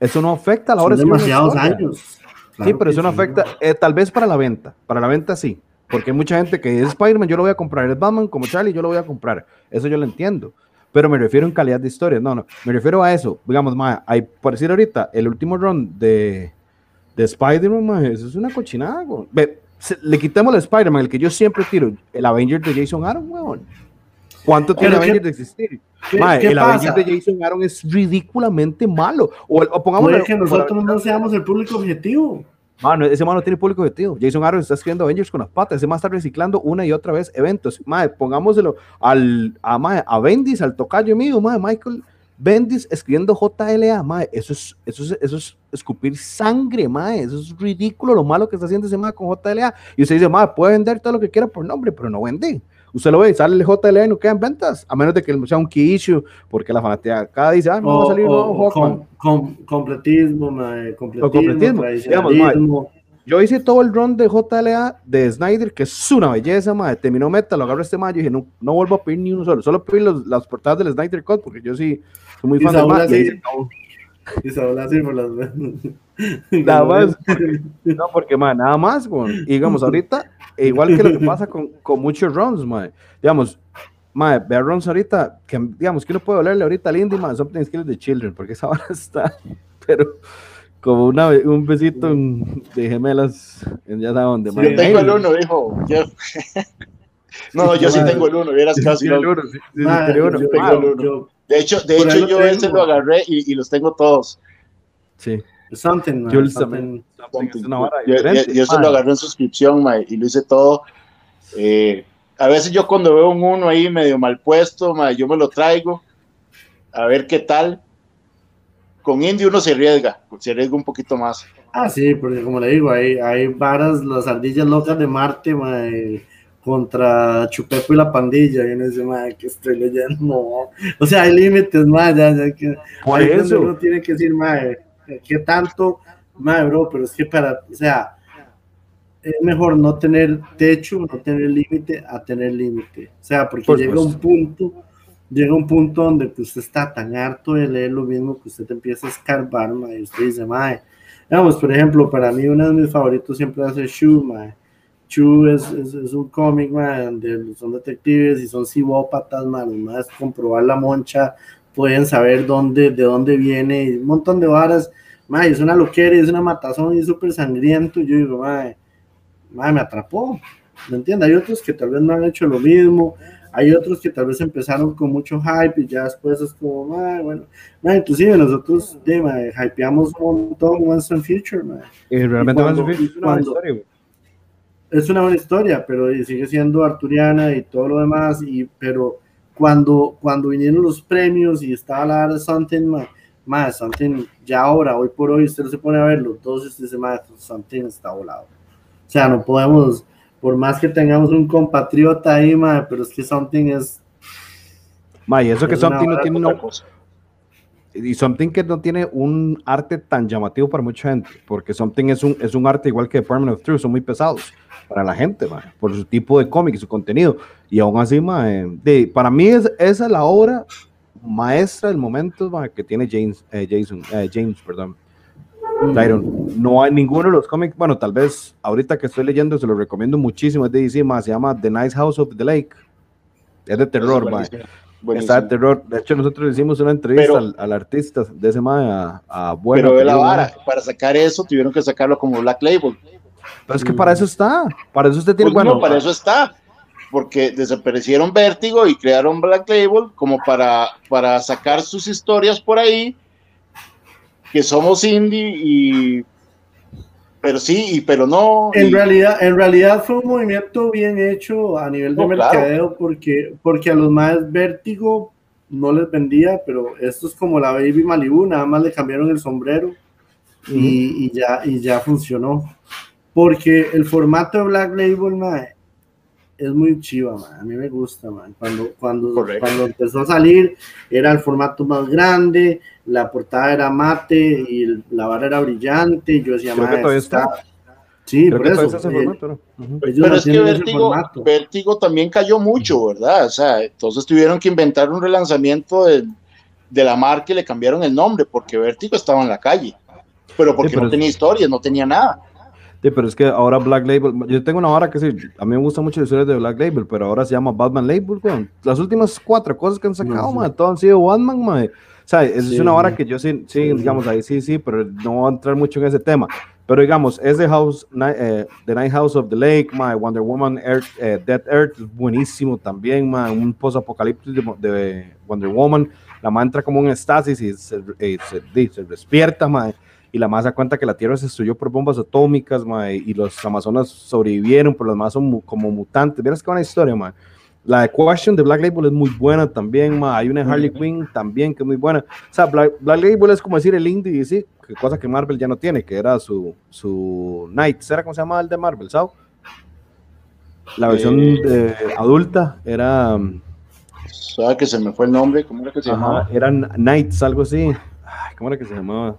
A: eso no afecta a la hora
C: de demasiados años.
A: sí, pero eso no afecta, eh, tal vez para la venta, para la venta sí, porque hay mucha gente que es Spider-Man, yo lo voy a comprar, es Batman como Charlie, yo lo voy a comprar, eso yo lo entiendo, pero me refiero en calidad de historia, no, no, me refiero a eso, digamos, más, hay, por decir ahorita, el último run de, de Spider-Man, eso es una cochinada, Ve, le quitamos el Spider-Man, el que yo siempre tiro, el Avenger de Jason Aaron, weón. ¿Cuánto tiene Avenger de existir? el Avenger de Jason Aaron es ridículamente malo. O, o
C: pongamos que nosotros no seamos el público objetivo.
A: Mano, ese mano tiene público objetivo. Jason Aaron está escribiendo Avengers con las patas. Ese más está reciclando una y otra vez eventos. Madre, pongámoselo al, a, a Bendis, al tocayo mío, madre, Michael Bendis escribiendo JLA, mae, eso es, eso es, eso es escupir sangre, mae, eso es ridículo lo malo que está haciendo ese mae con JLA. Y usted dice, mae, puede vender todo lo que quiera por nombre, pero no vende. Usted lo ve, sale el JLA y no quedan ventas, a menos de que sea un key issue, porque la fanática cada dice, ah, no va a salir nuevo
C: con, completismo, mae, completismo,
A: completismo. Yo hice todo el run de JLA de Snyder, que es una belleza, madre. Terminó meta, lo agarré este mayo y dije, no, no vuelvo a pedir ni uno solo. Solo pedí los, las portadas del Snyder Cut, porque yo sí soy muy fan de Batman.
C: Y por las
A: Nada más. no, porque, man, nada más. Y digamos, ahorita, igual que lo que pasa con, con muchos runs, man. Digamos, Mae, vea runs ahorita, que digamos, que no puede hablarle ahorita al indie, man, Something Skills de Children, porque esa hora está, pero como una, un besito de gemelas, en ya saben dónde.
B: yo tengo el uno, dijo Jeff. no, yo sí tengo el uno, vieras casi. El uno, sí, sí, yo tengo el uno. De hecho, de hecho yo ese lo agarré y, y, los tengo todos.
A: Sí.
C: Something,
A: Yo, something, something
B: yo, se lo agarré en suscripción ma, y lo hice todo. Eh, a veces yo cuando veo un uno ahí medio mal puesto, ma, yo me lo traigo a ver qué tal con Indy uno se arriesga, se arriesga un poquito más.
C: Ah, sí, porque como le digo, hay, hay varas, las ardillas locas de Marte, contra Chupepo y la pandilla, y uno dice, madre, que estoy leyendo, no. O sea, hay límites, más, ya, ya que
A: Por eso.
C: uno tiene que decir, madre, ¿qué tanto? Madre, bro, pero es que para, o sea, es mejor no tener techo, no tener límite, a tener límite. O sea, porque llega un punto llega un punto donde usted está tan harto de leer lo mismo que usted empieza a escarbar, y usted dice, mae, vamos, por ejemplo, para mí uno de mis favoritos siempre hace Shu, mae. Shu es, es, un cómic, donde son detectives y son cibópatas, mae, más comprobar la moncha, pueden saber dónde, de dónde viene, un montón de varas, mae, es una loquera, es una matazón y es súper sangriento, y yo digo, mae, mae, me atrapó, ¿me entiende? Hay otros que tal vez no han hecho lo mismo, hay otros que tal vez empezaron con mucho hype y ya después es como, bueno, inclusive nosotros de, hypeamos un montón Once and Future.
A: Y realmente Once and Future es una buena historia.
C: Es una buena historia, pero sigue siendo arturiana y todo lo demás, y, pero cuando, cuando vinieron los premios y estaba la de Something, más Something, ya ahora, hoy por hoy, usted se pone a ver los dos y dice, Something está volado. O sea, no podemos por más que tengamos un compatriota ahí, madre, pero es que Something es.
A: Ma, y eso que Something no tiene una Y Something que no tiene un arte tan llamativo para mucha gente, porque Something es un, es un arte igual que Department of Truth, son muy pesados para la gente, ma, por su tipo de cómic y su contenido. Y aún así, ma, de, para mí es, esa es la obra maestra del momento ma, que tiene James, eh, Jason, eh, James, perdón. No hay ninguno de los cómics, bueno, tal vez ahorita que estoy leyendo se lo recomiendo muchísimo, es de DC, más se llama The Nice House of the Lake. Es de terror, Está de terror. De hecho, nosotros hicimos una entrevista al, artista de ese mae a, a
B: Bueno. Pero de la vara, para sacar eso tuvieron que sacarlo como Black Label.
A: Pero es que para eso está. Para eso usted tiene.
B: Pues bueno, para eso está. Porque desaparecieron Vértigo y crearon Black Label como para, para sacar sus historias por ahí. Que somos indie y pero sí, y, pero no.
C: En, realidad, en realidad fue un movimiento bien hecho a nivel de mercadeo porque, porque a los más vértigo no les vendía, pero esto es como la Baby Malibu, nada más le cambiaron el sombrero y, ya, y ya funcionó. Porque el formato de Black Label, es muy chiva, a mí me gusta, Cuando, cuando, cuando empezó a salir era el formato más grande, la portada era mate y la barra era brillante. Yo decía,
A: Creo está.
C: Sí, por eso.
B: Pero es que Vértigo, también cayó mucho, ¿verdad? O sea, entonces tuvieron que inventar un relanzamiento de, de la marca y le cambiaron el nombre, porque Vértigo estaba en la calle. Pero porque no tenía historias, no tenía nada.
A: Sí, pero es que ahora Black Label, yo tengo una hora que sí, a mí me gustan mucho las historias de Black Label, pero ahora se llama Batman Label, Las últimas cuatro cosas que han sacado, no, todas han sido Batman, man. O sea, es una hora que yo sí, sí, digamos, ahí sí, sí, pero no voy a entrar mucho en ese tema. Pero digamos, ese House, eh, The Night House of the Lake, my Wonder Woman, Earth, eh, Dead Earth, es buenísimo también, my, un post-apocalipsis de, Wonder Woman. La madre entra como en estasis y se, eh, se, despierta, my, y la más da cuenta que la Tierra se destruyó por bombas atómicas, my, y los Amazonas sobrevivieron, pero los demás son como mutantes. Vieras qué buena historia, my. La de Question de Black Label es muy buena también, ma. hay una Harley Quinn también que es muy buena. O sea, Black, Label es como decir el indie, sí, que cosa que Marvel ya no tiene, que era su, su Knights, ¿era cómo se llamaba el de Marvel, ¿sabes? La versión eh, adulta era...
B: ¿Sabes que se me fue el nombre? ¿Cómo era que se llamaba?
A: Eran Knights, algo así. ¿Cómo era que se llamaba?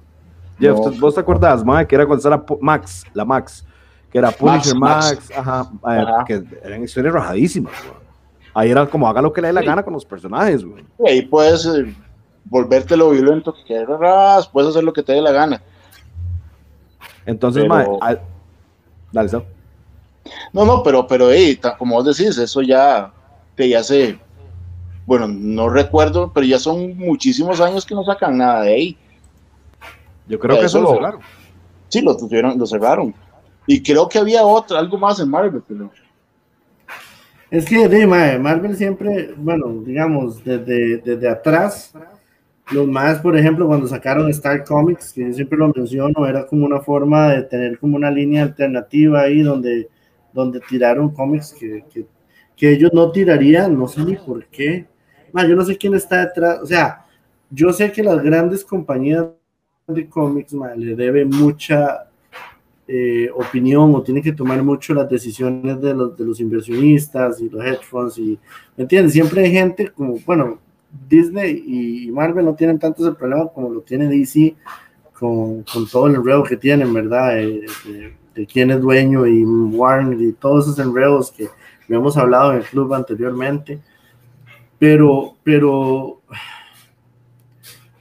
A: Jeff, ¿vos te acordás, ma? Que era cuando era Max, la Max, que era Punisher Max, ajá, eh, que eran historias rajadísimas, Ahí era como haga lo que le dé la gana con los personajes, güey.
B: Y ahí puedes eh, volverte lo violento que quieras, puedes hacer lo que te dé la gana.
A: Entonces, pero... dale,
B: No, no, pero, pero como vos decís, eso ya te ya se, bueno, no recuerdo, pero ya son muchísimos años que no sacan nada de ahí.
A: Yo creo que eso lo cerraron.
B: Sí, lo, lo cerraron. Y creo que había otra, algo más en Marvel, pero
C: es que de Marvel siempre, bueno, digamos, desde, desde atrás, los más, por ejemplo, cuando sacaron Star Comics, que yo siempre lo menciono, era como una forma de tener como una línea alternativa ahí donde, donde tiraron cómics que, que, que ellos no tirarían, no sé ni por qué. yo no sé quién está detrás, o sea, yo sé que las grandes compañías de cómics le debe mucha eh, opinión o tiene que tomar mucho las decisiones de los, de los inversionistas y los hedge funds y, ¿me entiendes? Siempre hay gente como, bueno, Disney y Marvel no tienen tanto ese problema como lo tiene DC con, con todo el enredo que tienen, ¿verdad? de, quién es dueño y Warner y todos esos enredos que hemos hablado en el club anteriormente. Pero, pero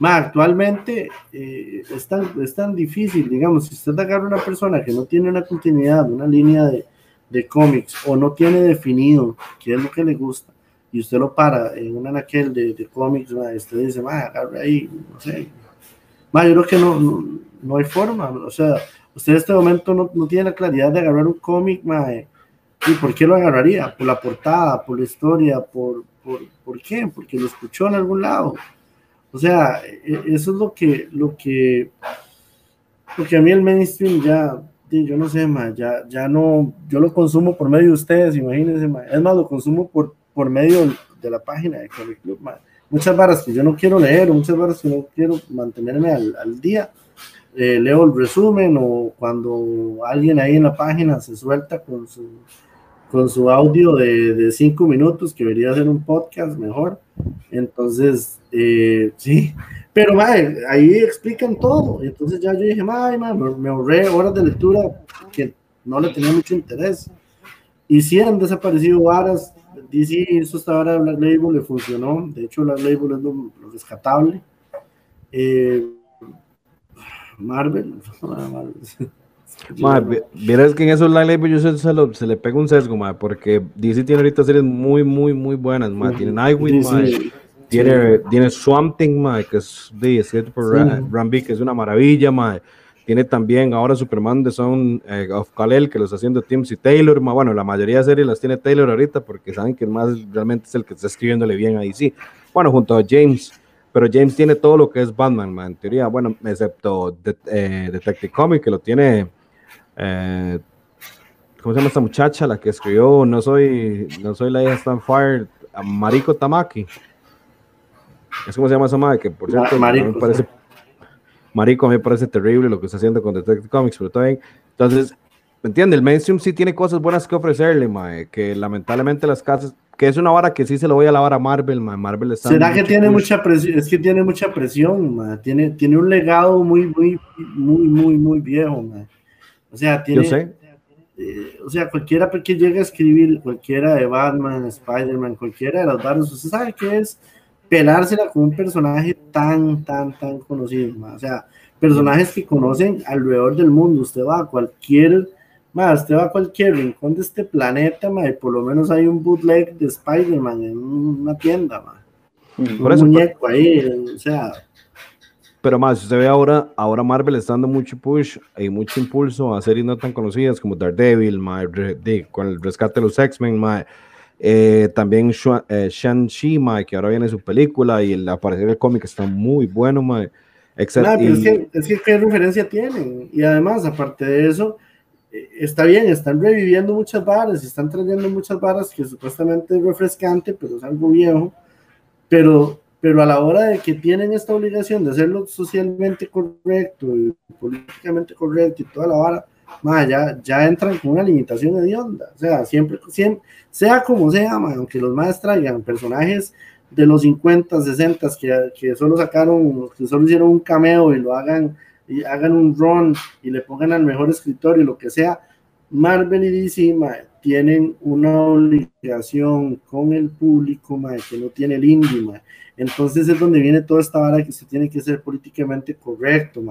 C: actualmente eh, es, tan, es, tan, difícil, digamos, si usted agarra a una persona que no tiene una continuidad, una línea de, de cómics o no tiene definido qué es lo que le gusta y usted lo para en un anaquel de, de cómics, usted dice, ma, agarre ahí, no sé. Ma, yo creo que no, no, no, hay forma, o sea, usted en este momento no, no tiene la claridad de agarrar un cómic, ¿y por qué lo agarraría? Por la portada, por la historia, por, por, ¿por qué? Porque lo escuchó en algún lado o sea, e, eso es lo que, lo que, porque a mí el mainstream ya, yo no sé, ma, ya, ya no, yo lo consumo por medio de ustedes, imagínense, ma. es más, lo consumo por, por medio de la página de Comic Club, ma. muchas barras que yo no quiero leer, muchas barras que no quiero mantenerme al, al día, eh, leo el resumen o cuando alguien ahí en la página se suelta con su, con su audio de, de cinco minutos, que debería ser un podcast mejor, entonces, eh, sí, pero madre, ahí explican todo. Entonces ya yo dije, madre, me, ahorré horas de lectura que no le tenía mucho interés. Y si han desaparecido varas. DC eso hasta ahora Black Label le funcionó. De hecho, Black Label es lo, rescatable. Eh, Marvel, Marvel.
A: Madre, vieras que en esos Black Label yo se, se, se, le pega un sesgo, madre, porque DC tiene ahorita series muy, muy, muy buenas, madre. Tiene Nightwing, Tiene, tiene Swamp Thing, que es de, escrito por sí. que es una maravilla, mae. Tiene también ahora Superman de Son eh, of Kal-El, que los está haciendo Tim y Taylor. Bueno, la mayoría de series las tiene Taylor ahorita porque saben que más realmente es el que está escribiéndole bien ahí, sí. Bueno, junto a James. Pero James tiene todo lo que es Batman, en teoría. Bueno, excepto eh, Detective Comic, que lo tiene. Eh, ¿Cómo se llama esta muchacha? La que escribió No soy, no soy la hija de Stanfire, Mariko Tamaki. Es como se llama esa madre, que por cierto, me parece marico, a mí me parece terrible lo que está haciendo con Detective Comics, pero también, entonces, ¿me entiendes? El mainstream sí tiene cosas buenas que ofrecerle, mae, que lamentablemente las casas, que es una vara que sí se lo voy a lavar a Marvel, mae. Marvel está
C: ¿Será que tiene mucha presión? Es que tiene mucha presión, mae. Tiene, tiene un legado muy, muy, muy, muy, muy viejo, mae. O sea, tiene...
A: Yo sé.
C: Eh, o sea, cualquiera que llegue a escribir, cualquiera de Batman, Spider-Man, cualquiera de las varas, usted sabe que es pelársela con un personaje tan, tan, tan conocido, o sea, personajes que conocen alrededor del mundo, usted va a cualquier, más, usted va a cualquier rincón de este planeta, y por lo menos hay un bootleg de Spider-Man en una tienda, un muñeco ahí, o sea...
A: Pero más, usted ve ahora, ahora Marvel está dando mucho push y mucho impulso a series no tan conocidas como Daredevil, con el rescate de los X-Men, eh, también eh, Shang-Chi, que ahora viene su película y el aparecer del cómic está muy bueno, mae.
C: es, que, es que qué referencia tienen. Y además, aparte de eso, eh, está bien, están reviviendo muchas varas, están trayendo muchas varas que supuestamente es refrescante, pero es algo viejo. Pero, pero a la hora de que tienen esta obligación de hacerlo socialmente correcto y políticamente correcto y toda la vara, ya, ya entran con una limitación de onda. O sea, siempre, siempre sea como sea, aunque los más traigan personajes de los 50, 60 que, que solo sacaron, que solo hicieron un cameo y lo hagan, y hagan un run y le pongan al mejor escritor y lo que sea, Marvel y DC tienen una obligación con el público que no tiene el indie. Entonces es donde viene toda esta vara que se tiene que ser políticamente correcto.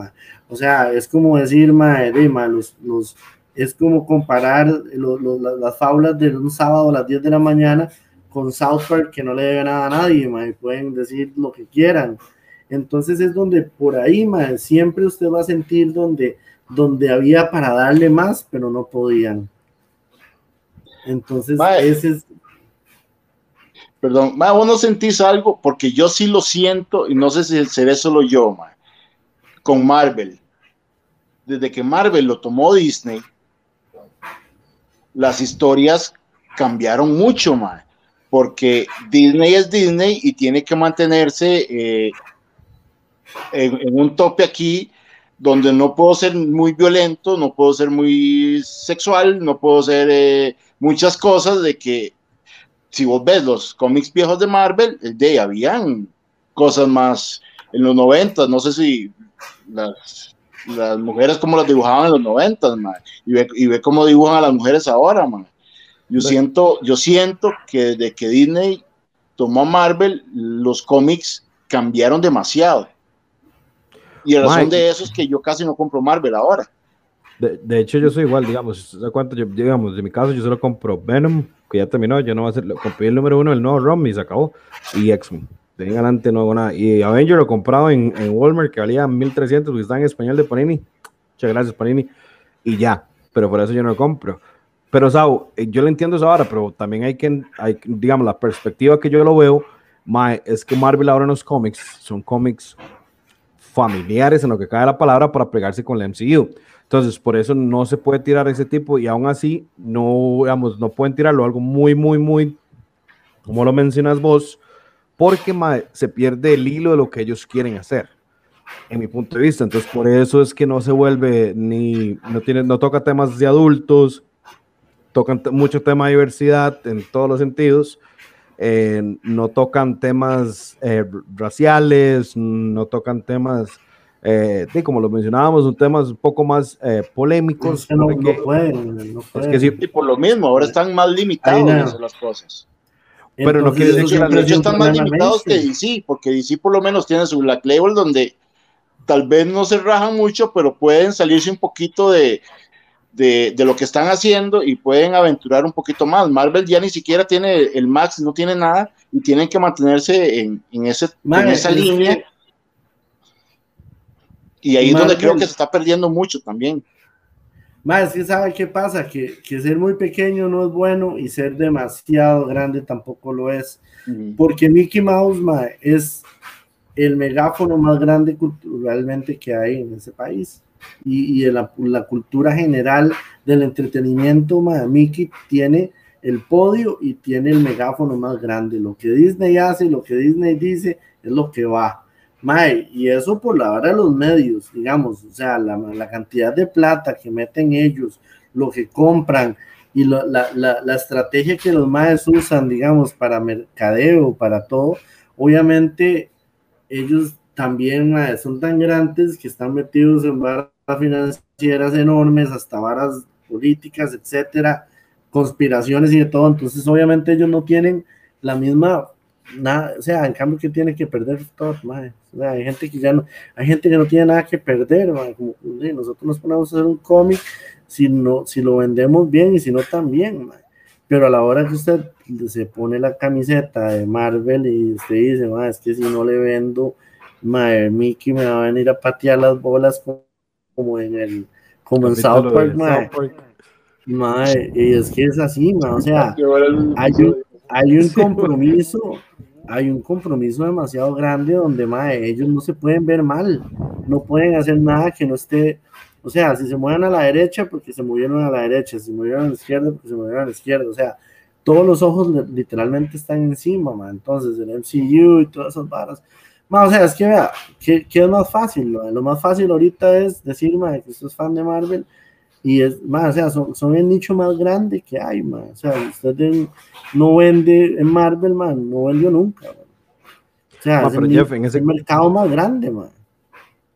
C: O sea, es como decir, de, los, los, es como comparar las faulas de un sábado a las 10 de la mañana con South Park que no le debe nada a nadie, y pueden decir lo que quieran. Entonces es donde por ahí, siempre usted va a sentir donde donde había para darle más, pero no podían. Entonces, ese es...
B: Perdón, ma, vos no sentís algo, porque yo sí lo siento, y no sé si seré solo yo, ma, con Marvel. Desde que Marvel lo tomó Disney, las historias cambiaron mucho, ma, porque Disney es Disney y tiene que mantenerse eh, en, un tope aquí donde no puedo ser muy violento, no puedo ser muy sexual, no puedo ser eh, muchas cosas de que si vos ves los cómics viejos de Marvel, de habían cosas más en los 90, no sé si las, las mujeres como las dibujaban en los 90, y, ve, y ve cómo dibujan a las mujeres ahora, man. Yo siento, yo siento que desde que Disney tomó Marvel, los cómics cambiaron demasiado. Y la razón de eso es que yo casi no compro Marvel ahora.
A: De, hecho, yo soy igual, digamos, cuánto? Yo, digamos, de mi caso, yo solo compro Venom, que ya terminó, yo no voy a hacer, compré el número uno, el nuevo ROM y se acabó, y X-Men. De ahí en adelante no hago nada. Y Avenger lo he comprado en, en Walmart, que valía 1300, porque está en español de Panini. Muchas gracias, Panini. Y ya, pero por eso yo no lo compro. Pero, Sao, eh, yo lo entiendo eso ahora, pero también hay que, hay, digamos, la perspectiva que yo lo veo, es que Marvel ahora en los cómics son cómics familiares en lo que cae la palabra para pegarse con la MCU. Entonces, por eso no se puede tirar ese tipo y aún así no, digamos, no pueden tirarlo algo muy, muy, muy, como lo mencionas vos, porque se pierde el hilo de lo que ellos quieren hacer, en mi punto de vista. Entonces, por eso es que no se vuelve ni, no tiene, no toca temas de adultos, tocan mucho tema de diversidad en todos los sentidos, eh, no tocan temas eh, raciales, no tocan temas, eh, como lo mencionábamos, son temas un poco más polémicos.
C: No, pueden,
B: Es que sí, y por lo mismo, ahora están más limitados las cosas.
A: Pero no quiere decir que
B: las están más limitados que DC, porque DC por lo menos tiene su Black Label donde tal vez no se rajan mucho, pero pueden salirse un poquito de, de, de, lo que están haciendo y pueden aventurar un poquito más. Marvel ya ni siquiera tiene el max, no tiene nada y tienen que mantenerse en, en, ese, en esa línea. Y ahí es donde creo que se está perdiendo mucho también.
C: Más, que sabe qué pasa, que, que, ser muy pequeño no es bueno y ser demasiado grande tampoco lo es. Porque Mickey Mouse ma, es el megáfono más grande culturalmente que hay en ese país. Y, y la, la, cultura general del entretenimiento, ma, Mickey tiene el podio y tiene el megáfono más grande. Lo que Disney hace, lo que Disney dice, es lo que va. Mae, y eso por la hora de los medios, digamos, o sea, la, la cantidad de plata que meten ellos, lo que compran y la, la, la, estrategia que los maes usan, digamos, para mercadeo, para todo, obviamente ellos también mae, son tan grandes que están metidos en varas financieras enormes, hasta varas políticas, etcétera, conspiraciones y de todo, entonces obviamente ellos no tienen la misma nada, o sea, en cambio que tiene que perder todo, madre. O sea, hay gente que ya no, hay gente que no tiene nada que perder, madre. Como, nosotros nos ponemos a hacer un cómic si no, si lo vendemos bien y si no también, madre. Pero a la hora que usted se pone la camiseta de Marvel y usted dice, madre, es que si no le vendo, madre, Mickey me va a venir a patear las bolas como en el, como en South Park, madre. Madre, y es que es así, madre. o sea, hay un, hay un compromiso, hay un compromiso demasiado grande donde mae, ellos no se pueden ver mal, no pueden hacer nada que no esté, o sea, si se mueven a la derecha, porque se movieron a la derecha, si se movieron a la izquierda, porque se movieron a la izquierda, o sea, todos los ojos literalmente están encima, mae. entonces el MCU y todas esas barras. o sea, es que vea, ¿qué, es más fácil? Lo, más fácil ahorita es decir, mae, que usted es fan de Marvel, y es más, o sea, son, son, el nicho más grande que hay, man. O sea, usted no vende en Marvel, man, no vendió nunca. Man. O sea, es, el, Jeff, en ese... el, mercado más grande, man.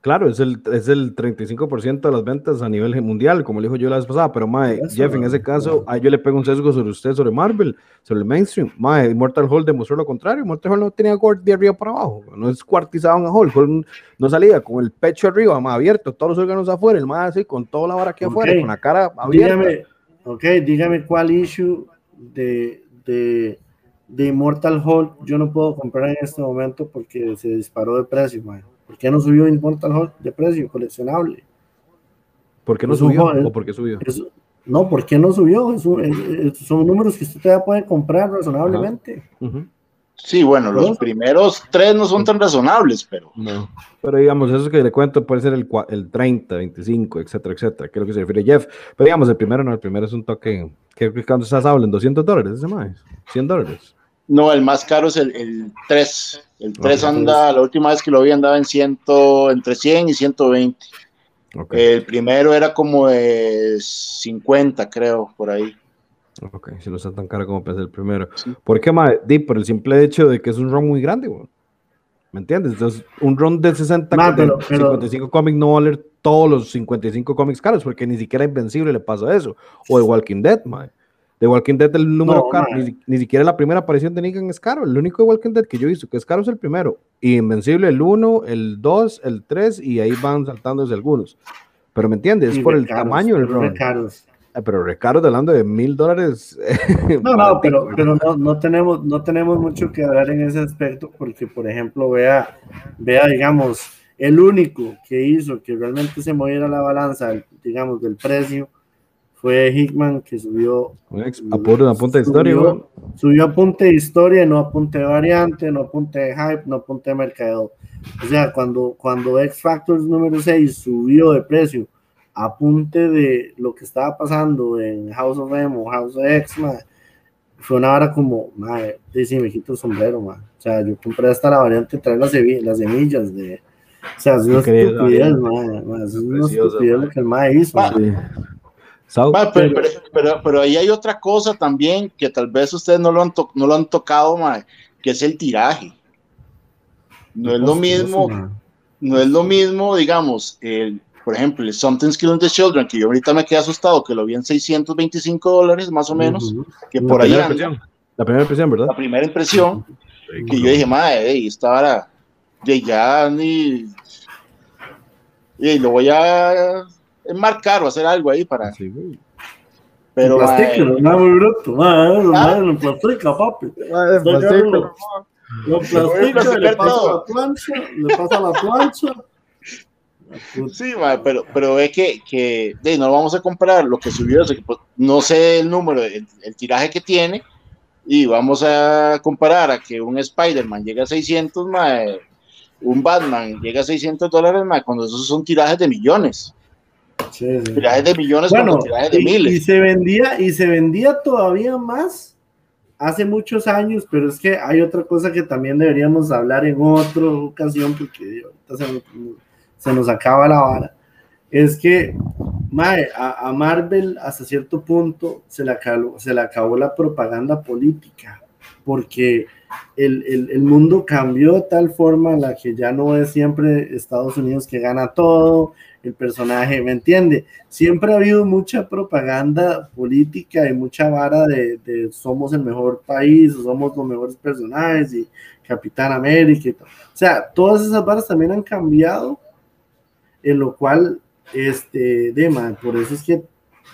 A: Claro, es el, es el 35% de las ventas a nivel mundial, como le dijo yo la vez pasada, pero mae, Jeff, en ese caso, yo le pego un sesgo sobre usted, sobre Marvel, sobre el mainstream. Mae, Mortal Hall demostró lo contrario, Mortal Hall no tenía gore de arriba para abajo, no es cuartizado en Hall, Hall no salía con el pecho arriba, más abierto, todos los órganos afuera, el mae así, con toda la vara aquí afuera, con la cara abierta.
C: Dígame, ok, dígame cuál issue de, de, de Mortal Hall yo no puedo comprar en este momento porque se disparó de precio, mae. ¿Por qué no subió Immortal Hulk de precio coleccionable?
A: ¿Por qué no subió? ¿O por qué subió?
C: no, ¿por qué no subió? son números que usted todavía puede comprar razonablemente.
B: Sí, bueno, los primeros tres no son tan razonables, pero.
A: No. Pero digamos, eso que le cuento puede ser el, el 30, 25, etcétera, etcétera, que es lo que se refiere Jeff. Pero digamos, el primero no, el primero es un toque. que cuando estás hablando? ¿200 dólares? ¿Ese más? ¿100 dólares?
B: No, el más caro es el, el 3. El 3 anda, la última vez que lo vi andaba en ciento, entre 100 y 120. El primero era como de 50, creo, por ahí.
A: Ok, si no está tan caro como pensé el primero. ¿Por qué, más? Di, por el simple hecho de que es un ROM muy grande, güey. ¿Me entiendes? Entonces, un ROM de 60, de 55 cómics no va a valer todos los 55 cómics caros, porque ni siquiera Invencible le pasa eso. O de Walking Dead, madre. De Walking Dead, el número caro, ni, siquiera la primera aparición de Negan es caro. El único de Walking Dead que yo he visto que es caro es el primero. Y Invencible el 1, el 2, el 3, y ahí van saltando desde algunos. Pero me entiendes, es por el tamaño del rol. Eh, pero Ricardo hablando de mil dólares.
C: no, no, pero, pero no, no, tenemos, no tenemos mucho que hablar en ese aspecto, porque, por ejemplo, vea, vea, digamos, el único que hizo que realmente se moviera la balanza, digamos, del precio fue Hickman que subió.
A: Apuro, apunte de historia,
C: subió, subió apunte de historia, no apunte de variante, no apunte de hype, no apunte de mercado. O sea, cuando, cuando X Factors número 6 subió de precio, apunte de lo que estaba pasando en House of M o House of X, fue una hora como, madre, sí, me quito el sombrero, man. O sea, yo compré hasta la variante traer las, las semillas de. O sea, es una estupidez, man, Es una estupidez lo que el mae hizo.
B: Pero, pero, ahí hay otra cosa también que tal vez ustedes no lo han, no lo han tocado, que es el tiraje. No es lo mismo, no es lo mismo, digamos, el, por ejemplo, el Something's Killing the Children, que yo ahorita me quedé asustado, que lo vi en 625 dólares más o menos, que por ahí
A: La primera impresión, ¿verdad?
B: La primera impresión, que yo dije, madre, esta vara, de ya ni... Y lo voy a es más caro hacer algo ahí para. Sí,
C: pero. Muy bruto. Ah, lo plastica, papi. Lo plastica, le pasa la plancha, le pasa la plancha.
B: Sí, pero, pero es que, que de, no vamos a comparar lo que subió, pues, no sé el número, el, tiraje que tiene, y vamos a comparar a que un Spider-Man llegue a 600, un Batman llega a 600 dólares, más cuando esos son tirajes de millones. Tirajes de millones
C: bueno, tirajes de miles. Y se vendía, y se vendía todavía más hace muchos años, pero es que hay otra cosa que también deberíamos hablar en otra ocasión, porque ahorita se, se nos acaba la vara. Es que a, Marvel hasta cierto punto se le, acabó, se le acabó la propaganda política, porque el, el, mundo cambió de tal forma la que ya no es siempre Estados Unidos que gana todo, el personaje, ¿me entiende? Siempre ha habido mucha propaganda política y mucha vara de, somos el mejor país, somos los mejores personajes y Capitán América y todo. O sea, todas esas varas también han cambiado, en lo cual, este, de por eso es que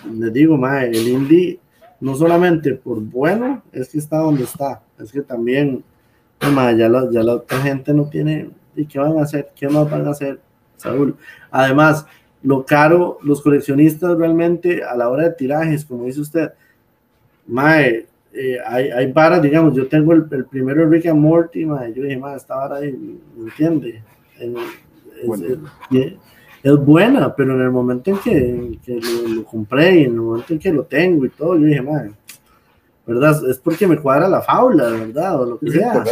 C: les digo, ma, el indie, no solamente por bueno, es que está donde está, es que también, ma, ya, la, ya la otra gente no tiene, ¿y qué van a hacer? ¿Qué más van a hacer? Saúl. Además, lo caro, los coleccionistas realmente a la hora de tirajes, como dice usted, mae, eh, hay, hay varas, digamos, yo tengo el, el, primero de Rick and Morty, mae, yo dije, mae, esta vara, ¿me entiende? Es, buena, pero en el momento en que, que lo, compré y en el momento en que lo tengo y todo, yo dije, mae, ¿verdad? Es porque me cuadra la fábula, ¿verdad? O lo que sea.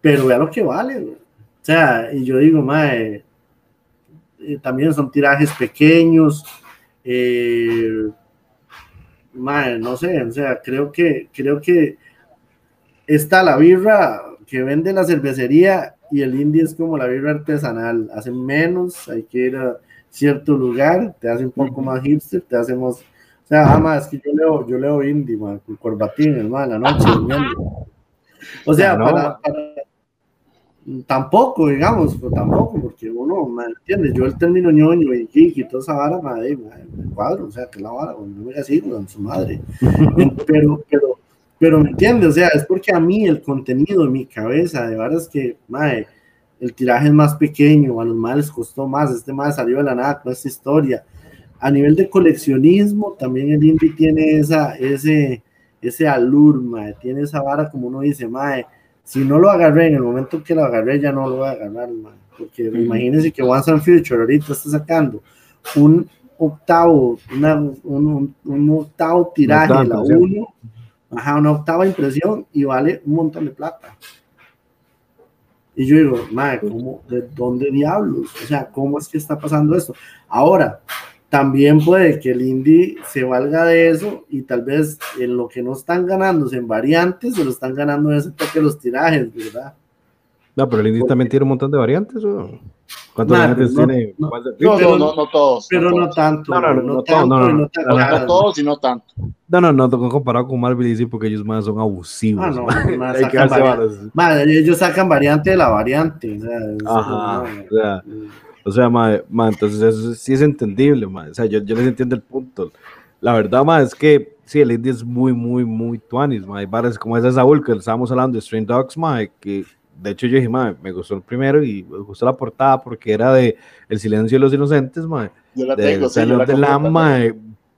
C: Pero vea lo que vale, o sea, y yo digo, mae, eh, también son tirajes pequeños. Eh, no sé, o sea, creo que, creo que está la birra que vende la cervecería y el indie es como la birra artesanal, hacen menos, hay que ir a cierto lugar, te hace un poco más hipster, te hacemos, sea, además que yo leo, yo leo indie, man, con corbatín, hermano, la noche, o sea, para, tampoco, digamos, pues tampoco, porque uno, ¿me entiende? Yo el término ñoño y geek y toda esa vara, madre, me cuadro, o sea, que la vara, no me así, con su madre. Pero, pero, pero, ¿me entiende? O sea, es porque a mí el contenido en mi cabeza, de varas que, madre, el tiraje es más pequeño, a los males costó más, este más salió de la nada con esta historia. A nivel de coleccionismo, también el indie tiene esa, ese, ese alur, madre, tiene esa vara como uno dice, madre, si no lo agarré en el momento que lo agarré, ya no lo voy a agarrar, man. Porque imagínense que Once and Future ahorita está sacando un octavo, un, un, octavo tiraje, la 1, ajá, una octava impresión y vale un montón de plata. Y yo digo, madre, ¿cómo, ¿de dónde diablos? O sea, ¿cómo es que está pasando esto? Ahora, también puede que el indie se valga de eso y tal vez en lo que no están ganando en variantes, se lo están ganando en ese toque los tirajes, ¿verdad?
A: No, pero el indie también tiene un montón de variantes, ¿o? ¿Cuántas variantes tiene?
B: No, no, no, no, todos.
C: Pero no, tanto.
A: No, no, no, no, tanto, no, no,
B: no, todos y no tanto.
A: No, no, no, comparado con Marvel y DC porque ellos más son abusivos. Ah, no,
C: más sacan Madre, ellos sacan variante de la variante. O sea,
A: Ajá, o sea, o sea, ma, entonces eso sí es entendible, ma. O sea, yo, yo les entiendo el punto. La verdad, ma, es que sí, el indie es muy, muy, muy tuanis, ma. Hay varias como esa Saúl que estábamos hablando de String Dogs, ma, que de hecho yo dije, ma, me gustó el primero y me gustó la portada porque era de El silencio de los inocentes, ma.
B: Yo la tengo,
A: sí, yo la de la, ma,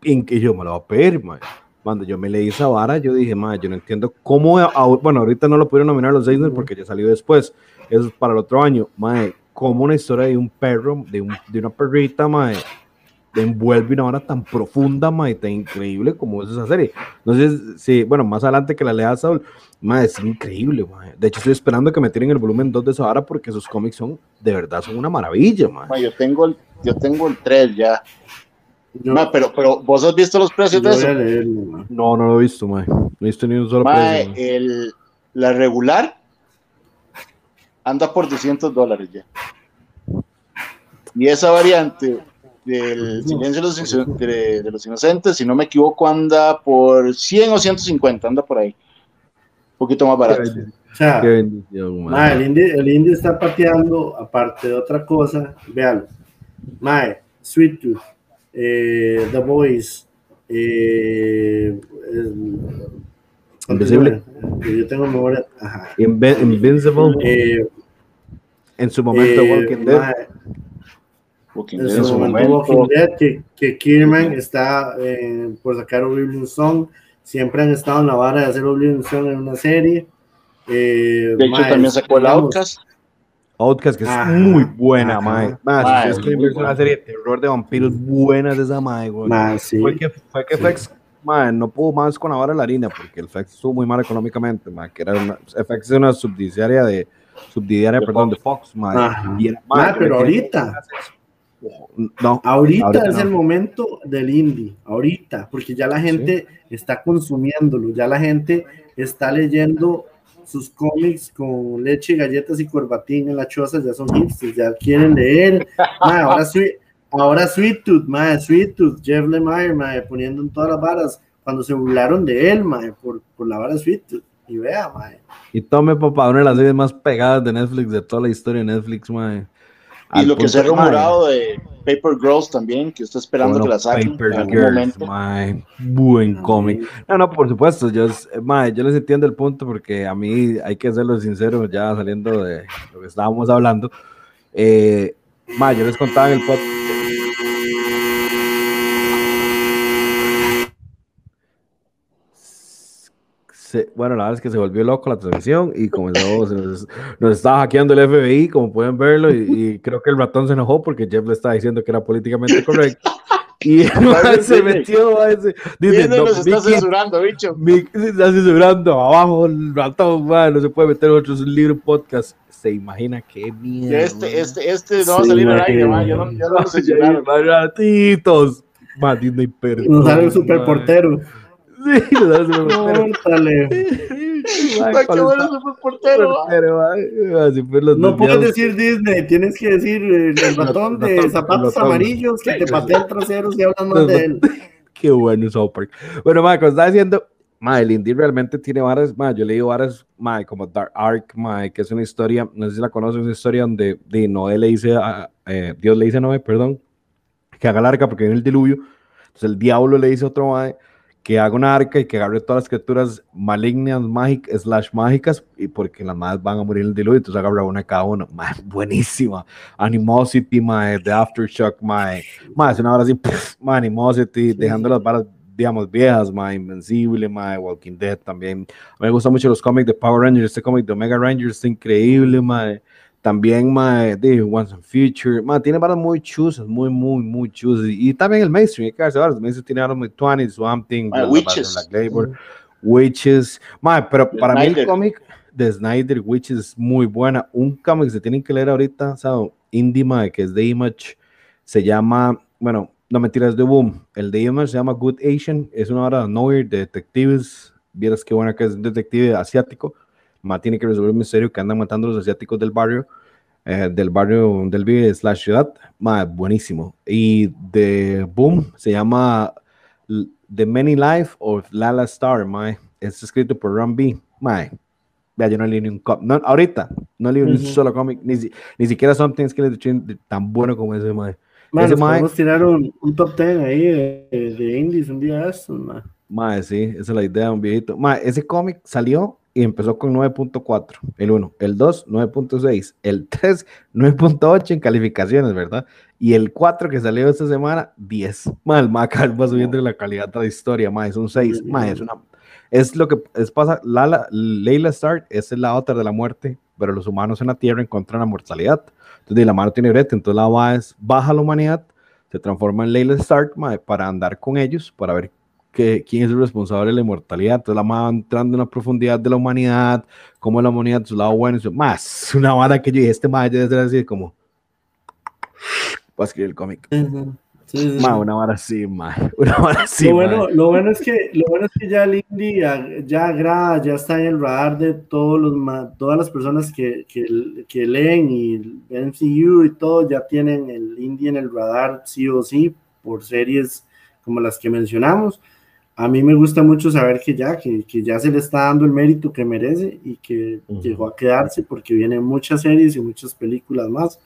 A: en que yo me lo voy a pedir, ma. Cuando yo me leí esa vara, yo dije, ma, yo no entiendo cómo, bueno, ahorita no lo pudieron nominar los Eisner porque ya salió después, eso es para el otro año, ma, como una historia de un perro, de, un, de una perrita, mae, envuelve una hora tan profunda, mae, tan increíble como es esa serie. Sé si, bueno, más adelante que la lea Saul, mae, es increíble, mae. De hecho, estoy esperando que me tiren el volumen 2 de esa hora porque esos cómics son, de verdad, son una maravilla, mae.
B: yo tengo el, yo tengo el 3 ya. pero, pero, ¿vos has visto los precios de eso?
A: no, no lo he visto, mae. No he visto ni un solo
B: precio. El, la regular anda por 200 dólares ya. Y esa variante del silencio de los, inocentes, si no me equivoco, anda por 100 o 150, anda por ahí. Un poquito más barato.
C: O sea, el, indie, el indie está pateando, aparte de otra cosa, véalo. Mae, Sweet Tooth, eh, The Boys, eh,
A: Invisible.
C: Yo tengo memoria.
A: Invincible. Eh, en su momento, Walking Dead.
C: Walking en su momento, Walking Dead, que, que Kierman está por sacar Oblivion Song. Siempre han estado en la vara de hacer Oblivion Song en una serie.
B: de hecho, también sacó el Outcast.
A: Outcast, que es muy buena, mae. Más, es que es una serie de terror de vampiros buenas de esa mae, güey. Fue que, fue que FX, mae, no pudo más con la vara de la harina, porque el FX estuvo muy mal económicamente, mae, que era una, FX es una subsidiaria de, subsidiaria, perdón, de Fox, mae.
C: Y pero ahorita. No, ahorita, es el momento del indie, ahorita, porque ya la gente está consumiéndolo, ya la gente está leyendo sus cómics con leche, galletas y corbatín en la choza, ya son hipsters, ya quieren leer. ahora, Sweet, ahora Sweet Tooth, Sweet Tooth, Jeff Lemire, poniendo en todas las varas, cuando se burlaron de él, por, por la vara Sweet Tooth. Y vea, mae.
A: Y tome, papá, una de las series más pegadas de Netflix, de toda la historia de Netflix, mae.
B: Y lo que se ha rumorado de Paper Girls también, que está esperando que la saquen
A: Paper en Girls, momento. buen cómic. No, no, por supuesto, yo, yo les entiendo el punto porque a mí hay que serlo sincero, ya saliendo de lo que estábamos hablando. Eh, yo les contaba en el podcast bueno, la verdad es que se volvió loco la transmisión y como nos, nos, estaba hackeando el FBI, como pueden verlo, y, creo que el ratón se enojó porque Jeff le estaba diciendo que era políticamente correcto. Y se metió a ese.
B: Dice, no, nos está censurando, bicho.
A: se está censurando. Abajo el ratón, no se puede meter otros libros podcast. Se imagina qué mierda.
B: Este, este, este no va a salir al aire, man. Ya no, ya no lo censuraron.
A: Ratitos. Man, Disney
C: Nos sale el super portero. Sí, le
B: super portero.
C: No puedes decir Disney, tienes que decir el, ratón de zapatos amarillos que te patea el trasero si hablas más de él.
A: Qué bueno South Park. Bueno, Marco, está diciendo, Ma, el indie realmente tiene varias, ma, yo leí varias, ma, como Dark Ark, ma, que es una historia, no sé si la conoces, una historia donde de Noé le dice, a, eh, Dios le dice a Noé, perdón, que haga larga porque viene el diluvio, entonces el diablo le dice a otro, ma, que haga una arca y que agarre todas las criaturas malignas, mágicas, slash mágicas, y porque las más van a morir en el diluvio, entonces agarra una cada uno. buenísima. Animosity, my, The Aftershock, my, es una hora así, Animosity, dejando las varas, digamos, viejas, my, Invencible, my, Walking Dead también. me gustan mucho los cómics de Power Rangers, este cómic de Omega Rangers está increíble, my. También, mae, de Once and Future, mae, tiene varas muy chusas, muy, muy, muy chusas. Y, también el mainstream, hay que darse. El mainstream tiene varas muy 20, Swamp Thing,
B: Witches.
A: Black Labor, Witches. Mae, pero para mí el cómic de Snyder, Witches, es muy buena. Un cómic que se tienen que leer ahorita, ¿sabes? Indie, mae, que es de Image, se llama, bueno, no mentiras, de Boom. El de Image se llama Good Asian, es una hora de Nowhere de detectives. Vieras qué buena que es un detective asiático Ma tiene que resolver un misterio que andan matando los asiáticos del barrio, eh, del barrio del vive slash ciudad. Ma, buenísimo. Y de Boom se llama The Many Life of Lala Star, ma. Es escrito por Ron B. Ma, vea, yo no leí ni un cómic. No, ahorita, no leí ni un solo cómic, ni, ni siquiera Something que tan bueno como ese, ma.
C: ese, podemos tirar un, un, top 10 ahí de, de indies un día de estos, ma.
A: Ma, sí, esa es la idea, un viejito. Ma, ese cómic salió y empezó con 9.4, el 1, el 2, 9.6, el 3, 9.8 en calificaciones, ¿verdad? Y el 4 que salió esta semana, 10. Mal, Maca va subiendo la calidad de la historia, más es un 6, más es una... Es lo que es pasa, Lala, Leila Stark es la otra de la muerte, pero los humanos en la Tierra encuentran la mortalidad. Entonces, la mano tiene brete, entonces la va es, baja la humanidad, se transforma en Leila Stark para andar con ellos, para ver que, quién es el responsable de la inmortalidad. Entonces la madre entrando en la profundidad de la humanidad, cómo la humanidad, su lado bueno, más una vara que yo dije, este madre debe ser así como para escribir el cómic. una vara así, ma, una vara así.
C: Lo bueno, lo bueno, es que, lo bueno es que ya el indie ya, agrada, ya está en el radar de todos los, todas las personas que, que, que leen y el MCU y todo, ya tienen el indie en el radar sí o sí por series como las que mencionamos a mí me gusta mucho saber que ya, que, que, ya se le está dando el mérito que merece y que llegó a quedarse porque vienen muchas series y muchas películas más,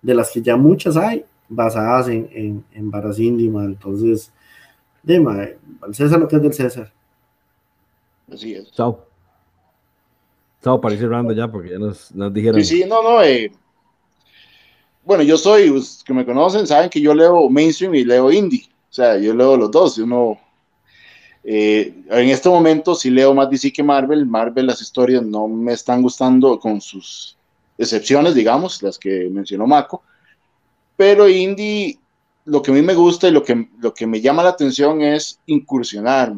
C: de las que ya muchas hay basadas en, en, en entonces, de al César lo que es del César.
B: Así es.
A: Chao. Chao, para ir cerrando ya, porque ya nos, nos dijeron.
B: Sí, sí, no, no, eh, bueno, yo soy, los que me conocen saben que yo leo mainstream y leo indie, o sea, yo leo los dos, uno, eh, en este momento sí leo más DC que Marvel, Marvel las historias no me están gustando con sus excepciones, digamos, las que mencionó Mako, pero indie, lo que a mí me gusta y lo que, lo que me llama la atención es incursionar,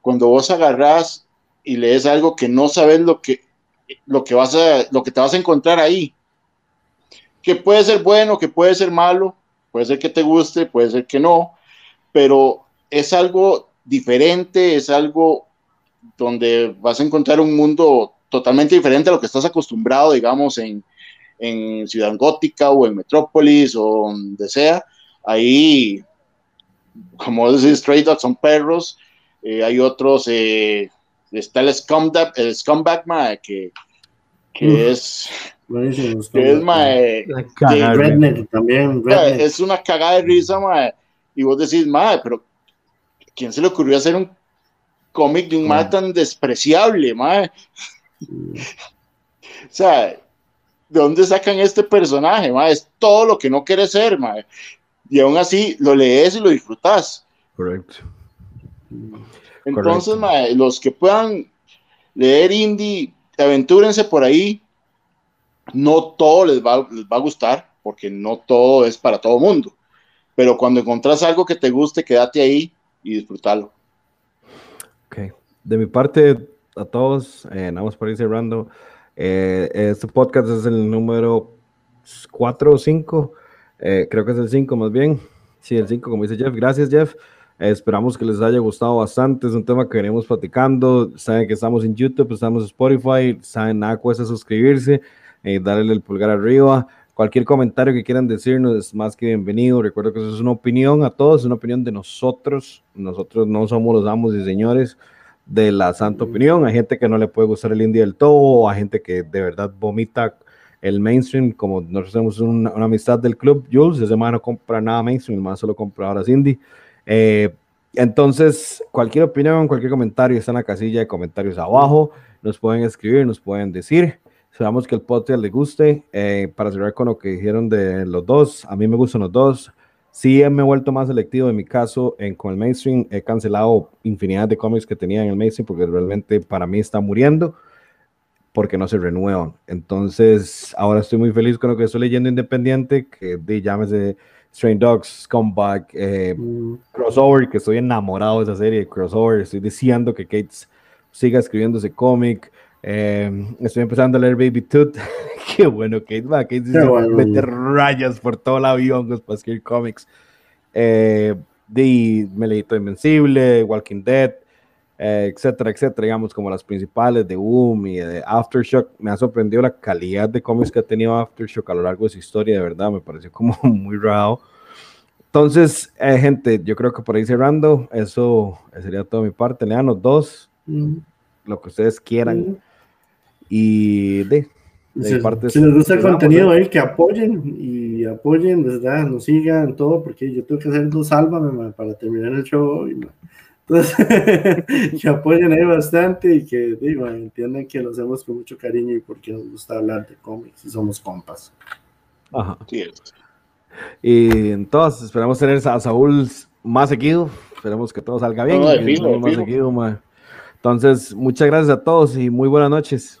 B: cuando vos agarrás y lees algo que no sabes lo que, lo que, vas a, lo que te vas a encontrar ahí, que puede ser bueno, que puede ser malo, puede ser que te guste, puede ser que no, pero es algo diferente, es algo donde vas a encontrar un mundo totalmente diferente a lo que estás acostumbrado, digamos, en, Ciudad Gótica o en Metrópolis o donde sea. Ahí, como decís, Stray Dogs son perros, eh, hay otros, eh, está el Scumbag, el scumbag que, que es es,
C: también.
B: Es una cagada de risa, mae. Y vos decís, mae, pero ¿quién se le ocurrió hacer un cómic de un mae tan despreciable, mae? o sea, ¿de dónde sacan este personaje, mae? Es todo lo que no quiere ser, mae. Y aún así lo lees y lo disfrutas.
A: Correcto.
B: Entonces, mae, los que puedan leer indie, aventúrense por ahí no todo les va, les va a gustar, porque no todo es para todo mundo. Pero cuando encontrás algo que te guste, quédate ahí y disfrútalo.
A: Ok. De mi parte, a todos, eh, nada más para ir cerrando. Eh, este podcast es el número 4 o 5. Eh, creo que es el 5 más bien. Sí, el 5, como dice Jeff. Gracias, Jeff. esperamos que les haya gustado bastante. Es un tema que venimos platicando. Saben que estamos en YouTube, estamos en Spotify. Saben, nada cuesta suscribirse eh, darle el pulgar arriba. Cualquier comentario que quieran decirnos es más que bienvenido. Recuerdo que eso es una opinión a todos, es una opinión de nosotros. Nosotros no somos los amos y señores de la santa opinión. Hay gente que no le puede gustar el indie del todo, hay gente que de verdad vomita el mainstream, como nosotros tenemos una, amistad del club, Jules, ese man no compra nada mainstream, más solo compra ahora indie. Eh, entonces, cualquier opinión, cualquier comentario está en la casilla de comentarios abajo. Nos pueden escribir, nos pueden decir. Esperamos que el podcast le guste. Eh, para cerrar con lo que dijeron de los dos, a mí me gustan los dos. Sí, me he vuelto más selectivo en mi caso en, con el mainstream. He cancelado infinidad de cómics que tenía en el mainstream porque realmente para mí está muriendo porque no se renuevan. Entonces, ahora estoy muy feliz con lo que estoy leyendo independiente, que de, llámese Strain Dogs, Scumbag, eh, mm. Crossover, que estoy enamorado de esa serie de Crossover. Estoy diciendo que Kate siga escribiendo ese cómic. Eh, estoy empezando a leer Baby Tooth. Qué bueno que va, que meter rayas por todo el avión para escribir cómics. Eh, de, me leí todo Invencible, Walking Dead, eh, etcétera, etcétera, digamos, como las principales de Boom y de Aftershock. Me ha sorprendido la calidad de cómics que ha tenido Aftershock a lo largo de su historia, de verdad, me pareció como muy raro. Entonces, eh, gente, yo creo que por ahí cerrando, eso sería toda mi parte. Lean los dos, mm. lo que ustedes quieran. Mm. Y de,
C: si, parte si les gusta el contenido ahí, que apoyen y apoyen, ¿verdad? Nos sigan todo, porque yo tengo que hacer dos sálvame para terminar el show hoy. Entonces, que apoyen ahí bastante y que digo, entiendan que lo hacemos con mucho cariño y porque nos gusta hablar de cómics y somos compas.
A: Ajá. Y entonces esperamos tener a Saúl más seguido. Esperemos que todo salga bien. Entonces, muchas gracias a todos y muy buenas noches.